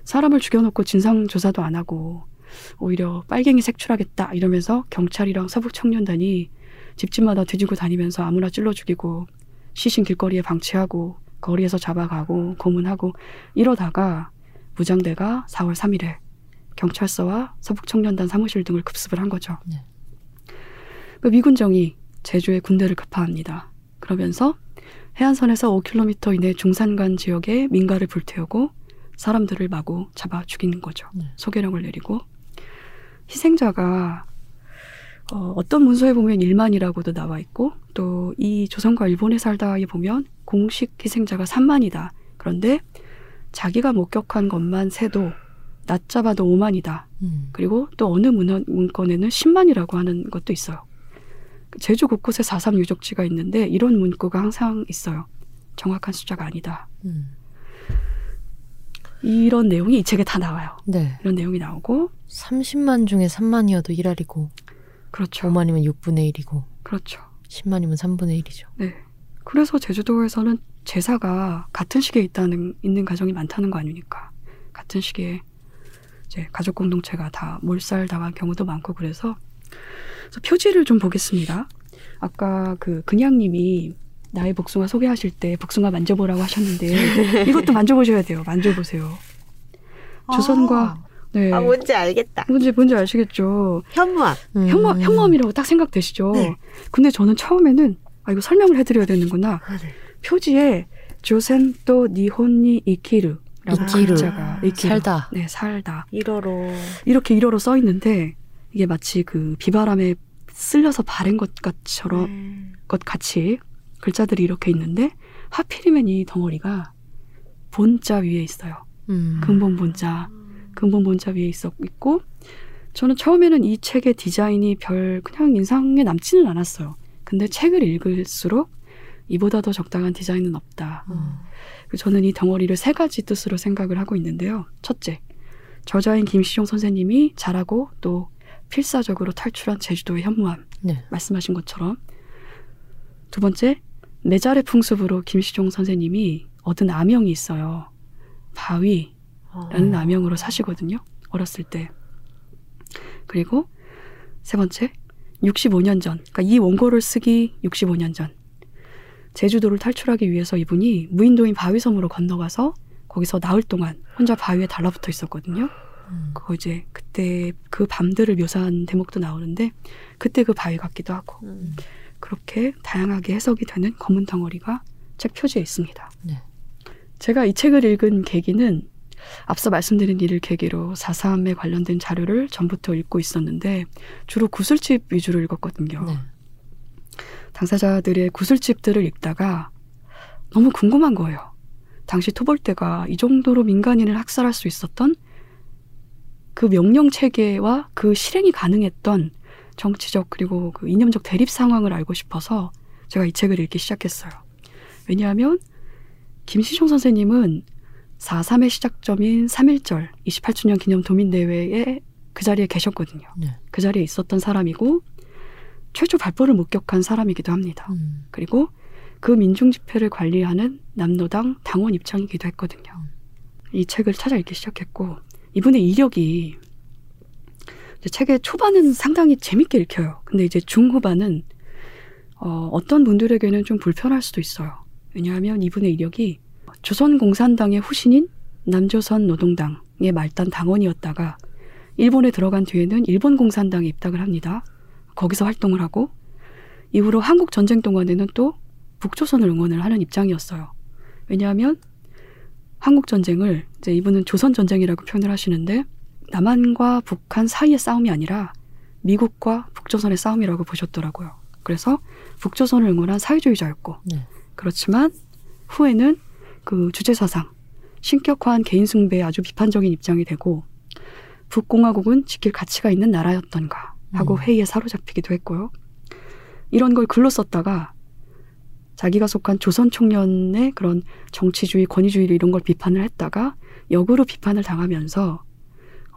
사람을 죽여놓고 진상조사도 안 하고 오히려 빨갱이 색출하겠다 이러면서 경찰이랑 서북청년단이 집집마다 뒤지고 다니면서 아무나 찔러 죽이고 시신 길거리에 방치하고 거리에서 잡아가고 고문하고 이러다가 무장대가 4월 3일에 경찰서와 서북청년단 사무실 등을 급습을 한 거죠. 네. 그 미군정이 제주에 군대를 급파합니다. 그러면서 해안선에서 5km 이내 중산간 지역에 민가를 불태우고 사람들을 마구 잡아 죽이는 거죠. 네. 소개령을 내리고 희생자가 어, 어떤 문서에 보면 1만이라고도 나와 있고 또 이 조선과 일본에 살다에 보면 공식 희생자가 3만이다. 그런데 자기가 목격한 것만 세도 낮잡아도 5만이다. 음. 그리고 또 어느 문헌, 문건에는 10만이라고 하는 것도 있어요. 제주 곳곳에 4.3 유적지가 있는데 이런 문구가 항상 있어요. 정확한 숫자가 아니다. 음. 이런 내용이 이 책에 다 나와요. 네. 이런 내용이 나오고 30만 중에 3만이어도 1할이고 그렇죠. 5만이면 6분의 1이고 그렇죠. 10만이면 3분의 1이죠. 네. 그래서 제주도에서는 제사가 같은 시기에 있다는 있는 가정이 많다는 거 아닙니까? 같은 시기에 이제 가족 공동체가 다 몰살 당한 경우도 많고 그래서, 그래서 표지를 좀 보겠습니다. 아까 그 근양님이 나의 복숭아 소개하실 때 복숭아 만져보라고 하셨는데 이것도 만져보셔야 돼요. 만져보세요. 조선과 네. 아, 뭔지 알겠다. 뭔지 뭔지 아시겠죠? 현무암. 음. 현무암, 현무암이라고 딱 생각되시죠? 네. 근데 저는 처음에는 아 이거 설명을 해드려야 되는구나. 아, 네. 표지에 조센또 니혼니 이키르 라고 이키르. 글자가 이키르. 살다. 네, 살다. 1어로. 이렇게 일어로 써 있는데 이게 마치 그 비바람에 쓸려서 바른 것 같처럼 네. 것 같이 글자들이 이렇게 있는데 하필이면 이 덩어리가 본자 위에 있어요. 음. 근본 본자. 근본 본자 위에 있었 있고 저는 처음에는 이 책의 디자인이 별 그냥 인상에 남지는 않았어요. 근데 책을 읽을수록 이보다 더 적당한 디자인은 없다. 음. 저는 이 덩어리를 세 가지 뜻으로 생각을 하고 있는데요. 첫째, 저자인 김시종 선생님이 잘하고 또 필사적으로 탈출한 제주도의 현무암 네. 말씀하신 것처럼 두 번째, 내자의 풍습으로 김시종 선생님이 얻은 아명이 있어요. 바위라는 어. 아명으로 사시거든요. 어렸을 때. 그리고 세 번째, 65년 전, 그러니까 이 원고를 쓰기 65년 전, 제주도를 탈출하기 위해서 이분이 무인도인 바위섬으로 건너가서 거기서 나흘 동안 혼자 바위에 달라붙어 있었거든요. 음. 그거 이제 그때 그 밤들을 묘사한 대목도 나오는데 그때 그 바위 같기도 하고 음. 그렇게 다양하게 해석이 되는 검은 덩어리가 책 표지에 있습니다. 네. 제가 이 책을 읽은 계기는 앞서 말씀드린 일을 계기로 4.3에 관련된 자료를 전부터 읽고 있었는데 주로 구슬집 위주로 읽었거든요. 네. 당사자들의 구슬집들을 읽다가 너무 궁금한 거예요. 당시 토벌대가 이 정도로 민간인을 학살할 수 있었던 그 명령 체계와 그 실행이 가능했던 정치적 그리고 그 이념적 대립 상황을 알고 싶어서 제가 이 책을 읽기 시작했어요. 왜냐하면 김시종 선생님은 4.3의 시작점인 3.1절 28주년 기념 도민대회에 그 자리에 계셨거든요. 네. 그 자리에 있었던 사람이고 최초 발포를 목격한 사람이기도 합니다. 음. 그리고 그 민중 집회를 관리하는 남노당 당원 입장이기도 했거든요. 이 책을 찾아 읽기 시작했고 이분의 이력이 책의 초반은 상당히 재밌게 읽혀요. 근데 이제 중후반은 어, 어떤 분들에게는 좀 불편할 수도 있어요. 왜냐하면 이분의 이력이 조선공산당의 후신인 남조선 노동당의 말단 당원이었다가 일본에 들어간 뒤에는 일본 공산당에 입당을 합니다. 거기서 활동을 하고 이후로 한국 전쟁 동안에는 또 북조선을 응원을 하는 입장이었어요. 왜냐하면 한국 전쟁을 이제 이분은 조선 전쟁이라고 표현을 하시는데 남한과 북한 사이의 싸움이 아니라 미국과 북조선의 싸움이라고 보셨더라고요. 그래서 북조선을 응원한 사회주의자였고 네. 그렇지만 후에는 그 주제 사상 신격화한 개인 숭배에 아주 비판적인 입장이 되고 북공화국은 지킬 가치가 있는 나라였던가 하고 음. 회의에 사로잡히기도 했고요. 이런 걸 글로 썼다가 자기가 속한 조선 청년의 그런 정치주의, 권위주의 이런 걸 비판을 했다가 역으로 비판을 당하면서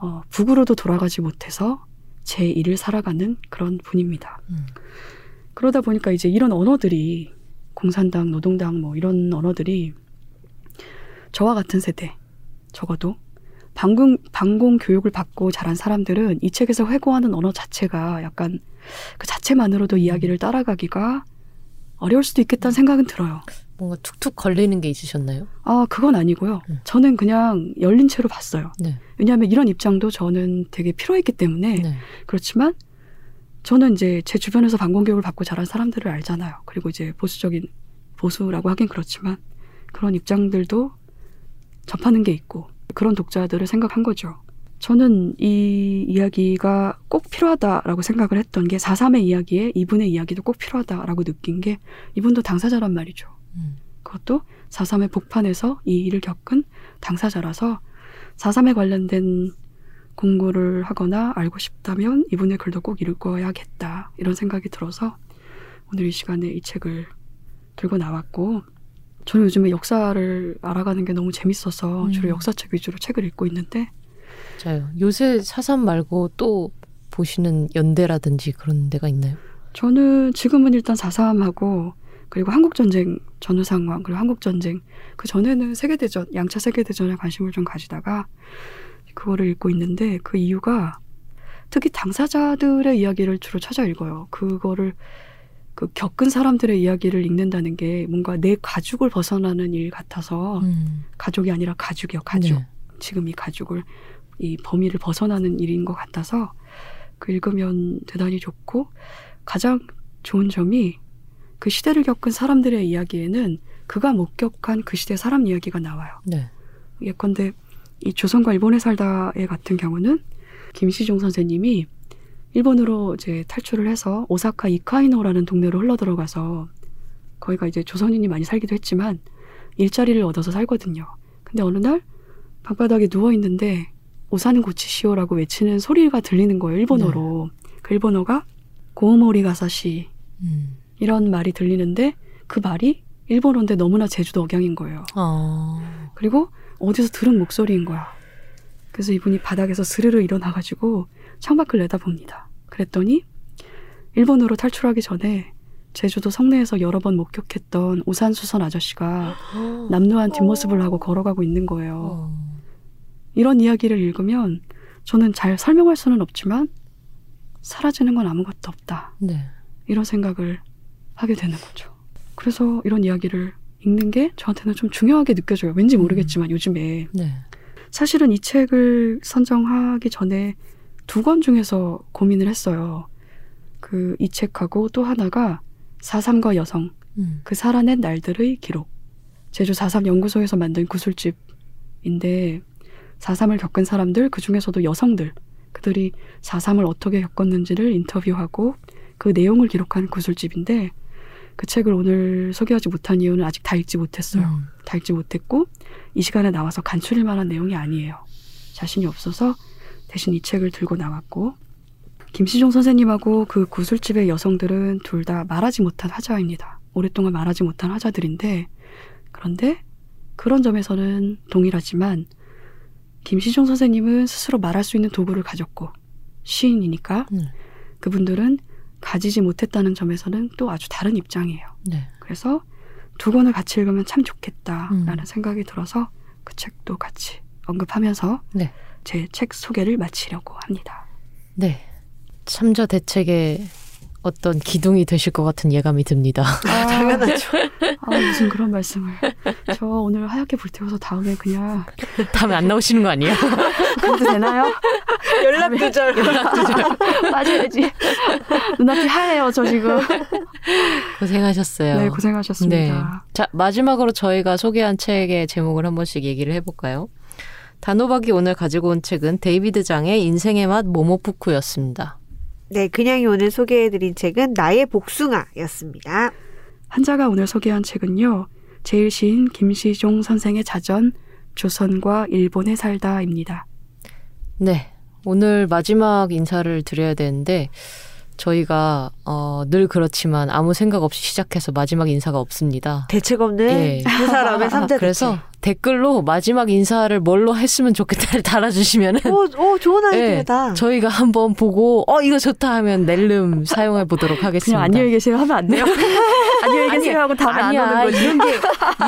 어, 북으로도 돌아가지 못해서 제 일을 살아가는 그런 분입니다. 음. 그러다 보니까 이제 이런 언어들이 공산당, 노동당 뭐 이런 언어들이 저와 같은 세대 적어도 방공, 방공 교육을 받고 자란 사람들은 이 책에서 회고하는 언어 자체가 약간 그 자체만으로도 이야기를 따라가기가 어려울 수도 있겠다는 생각은 들어요. 뭔가 툭툭 걸리는 게 있으셨나요? 아, 그건 아니고요. 음. 저는 그냥 열린 채로 봤어요. 네. 왜냐하면 이런 입장도 저는 되게 필요했기 때문에 네. 그렇지만 저는 이제 제 주변에서 방공교육을 받고 자란 사람들을 알잖아요. 그리고 이제 보수적인 보수라고 하긴 그렇지만 그런 입장들도 접하는 게 있고 그런 독자들을 생각한 거죠. 저는 이 이야기가 꼭 필요하다라고 생각을 했던 게 4.3의 이야기에 이분의 이야기도 꼭 필요하다라고 느낀 게 이분도 당사자란 말이죠. 음. 그것도 4.3의 복판에서 이 일을 겪은 당사자라서 4.3에 관련된 공부를 하거나 알고 싶다면 이분의 글도 꼭 읽어야겠다 이런 생각이 들어서 오늘 이 시간에 이 책을 들고 나왔고 저는 요즘에 역사를 알아가는 게 너무 재밌어서 음. 주로 역사책 위주로 책을 읽고 있는데 자요. 요새 사삼 말고 또 보시는 연대라든지 그런 데가 있나요? 저는 지금은 일단 4.3하고 그리고 한국 전쟁 전후 상황 그리고 한국 전쟁 그 전에는 세계 대전 양차 세계 대전에 관심을 좀 가지다가 그거를 읽고 있는데 그 이유가 특히 당사자들의 이야기를 주로 찾아 읽어요. 그거를 그 겪은 사람들의 이야기를 읽는다는 게 뭔가 내 가족을 벗어나는 일 같아서 음. 가족이 아니라 가죽이요 가족. 네. 지금 이 가죽을 이 범위를 벗어나는 일인 것 같아서 그 읽으면 대단히 좋고 가장 좋은 점이 그 시대를 겪은 사람들의 이야기에는 그가 목격한 그 시대 사람 이야기가 나와요. 네. 예컨대 이 조선과 일본에 살다의 같은 경우는 김시종 선생님이 일본으로 이제 탈출을 해서 오사카 이카이노라는 동네로 흘러 들어가서 거기가 이제 조선인이 많이 살기도 했지만 일자리를 얻어서 살거든요. 근데 어느 날 방바닥에 누워 있는데 오사는 고치시오라고 외치는 소리가 들리는 거예요. 일본어로. 그 일본어가 고모리 가사시 음. 이런 말이 들리는데 그 말이 일본어인데 너무나 제주도 억양인 거예요. 아. 그리고 어디서 들은 목소리인 거야. 그래서 이분이 바닥에서 스르르 일어나가지고 창밖을 내다봅니다. 그랬더니 일본으로 탈출하기 전에 제주도 성내에서 여러 번 목격했던 오산수선 아저씨가 남루한 뒷모습을 하고 걸어가고 있는 거예요. 어. 이런 이야기를 읽으면 저는 잘 설명할 수는 없지만 사라지는 건 아무것도 없다. 네. 이런 생각을 하게 되는 거죠. 그래서 이런 이야기를 읽는 게 저한테는 좀 중요하게 느껴져요. 왠지 모르겠지만 요즘에 네. 사실은 이 책을 선정하기 전에 두 권 중에서 고민을 했어요. 그 이 책하고 또 하나가 4.3과 여성, 음. 그 살아낸 날들의 기록. 제주 4.3 연구소에서 만든 구술집인데 4.3을 겪은 사람들, 그 중에서도 여성들, 그들이 4.3을 어떻게 겪었는지를 인터뷰하고 그 내용을 기록한 구술집인데 그 책을 오늘 소개하지 못한 이유는 아직 다 읽지 못했어요. 음. 다 읽지 못했고 이 시간에 나와서 간추릴 만한 내용이 아니에요. 자신이 없어서 대신 이 책을 들고 나왔고 김시종 선생님하고 그 구술집의 여성들은 둘 다 말하지 못한 화자입니다. 오랫동안 말하지 못한 화자들인데 그런데 그런 점에서는 동일하지만 김시종 선생님은 스스로 말할 수 있는 도구를 가졌고 시인이니까 음. 그분들은 가지지 못했다는 점에서는 또 아주 다른 입장이에요. 네. 그래서 두 권을 같이 읽으면 참 좋겠다라는 음. 생각이 들어서 그 책도 같이 언급하면서 네. 제책 소개를 마치려고 합니다. 네. 참저 대책의 어떤 기둥이 되실 것 같은 예감이 듭니다. 당연하죠. 아, 무슨 그런 말씀을. 저 오늘 하얗게 불태워서 다음에 그냥 다음에 안 나오시는 거 아니에요? 그래도 되나요? 연락 두절. 빠져야지. 눈앞이 하얘요, 저 지금. 고생하셨어요. 네, 고생하셨습니다. 네. 자, 마지막으로 저희가 소개한 책의 제목을 한 번씩 얘기를 해볼까요? 단호박이 오늘 가지고 온 책은 데이비드 장의 인생의 맛 모모푸쿠였습니다. 네, 그냥이 오늘 소개해드린 책은 나의 복숭아였습니다. 한자가 오늘 소개한 책은요. 제일시인 김시종 선생의 자전 조선과 일본에 살다입니다. 네. 오늘 마지막 인사를 드려야 되는데, 저희가, 어, 늘 그렇지만 아무 생각 없이 시작해서 마지막 인사가 없습니다. 대책 없는 예. 두 사람의 삼자 그래서 대책. 댓글로 마지막 인사를 뭘로 했으면 좋겠다를 달아주시면은 오, 오, 좋은 네, 아이디어다. 저희가 한번 보고 어 이거 좋다 하면 낼름 사용해 보도록 하겠습니다. 안녕히 계세요 하면 안 돼요? 안녕히 계세요 하고 안 아니야 오는 거지. 이런 게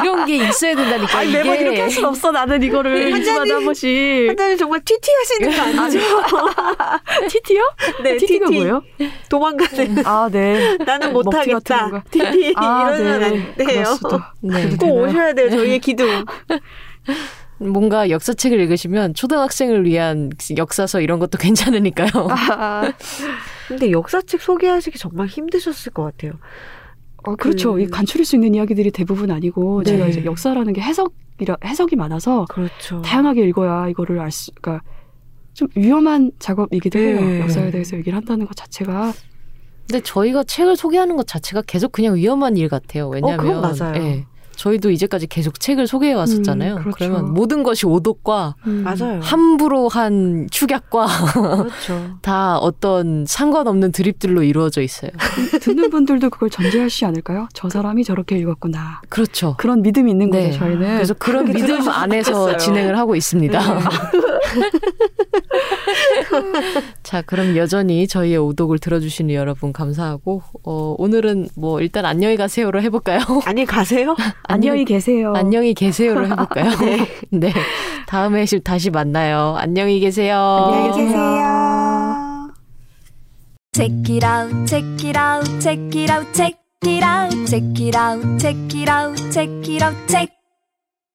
이런 게 있어야 된다니까 아니, 매번 이렇게 할 순 없어. 나는 이거를 한 2주마다 잔이- 한 번씩. 한자는 정말 TT 하시는 거 아니죠? TT요? 네, TT가 TT. 뭐예요? 도망가는. 아, 네. 나는 같은 못하겠다. TT. 아, 이러면 네. 안 돼요. 네. 꼭? 오셔야 돼요, 저희의 기둥. 뭔가 역사책을 읽으시면 초등학생을 위한 역사서 이런 것도 괜찮으니까요. 아, 근데 역사책 소개하시기 정말 힘드셨을 것 같아요. 어, 그렇죠. 그- 이 간추릴 수 있는 이야기들이 대부분 아니고 네. 제가 이제 역사라는 게 해석이라 해석이 많아서 그렇죠. 다양하게 읽어야 이거를 알 수, 그러니까 좀 위험한 작업이기도 해요. 네. 역사에 대해서 얘기를 한다는 것 자체가 근데 저희가 책을 소개하는 것 자체가 계속 그냥 위험한 일 같아요. 왜냐하면 그건 맞아요. 예, 저희도 이제까지 계속 책을 소개해 왔었잖아요. 음, 그렇죠. 그러면 모든 것이 오독과 음, 맞아요. 함부로 한 축약과 그렇죠. 다 어떤 상관없는 드립들로 이루어져 있어요. 듣는 분들도 그걸 전제하시지 않을까요? 저 사람이 저렇게 읽었구나. 그렇죠. 그런 믿음이 있는 네. 거죠. 저희는. 그래서 그런 믿음 안에서 좋겠어요. 진행을 하고 있습니다. 네. 자, 그럼 여전히 저희의 오독을 들어주시는 여러분 감사하고 어, 오늘은 뭐 일단 안녕히 가세요로 해볼까요? 아니, 가세요? 안녕히 계세요. 안녕히 계세요로 해볼까요? 네. 다음에 시- 다시 만나요. 안녕히 계세요. 안녕히 계세요. Check it out, check it out, check it out, check it out, check it out, check it out, check it out, check.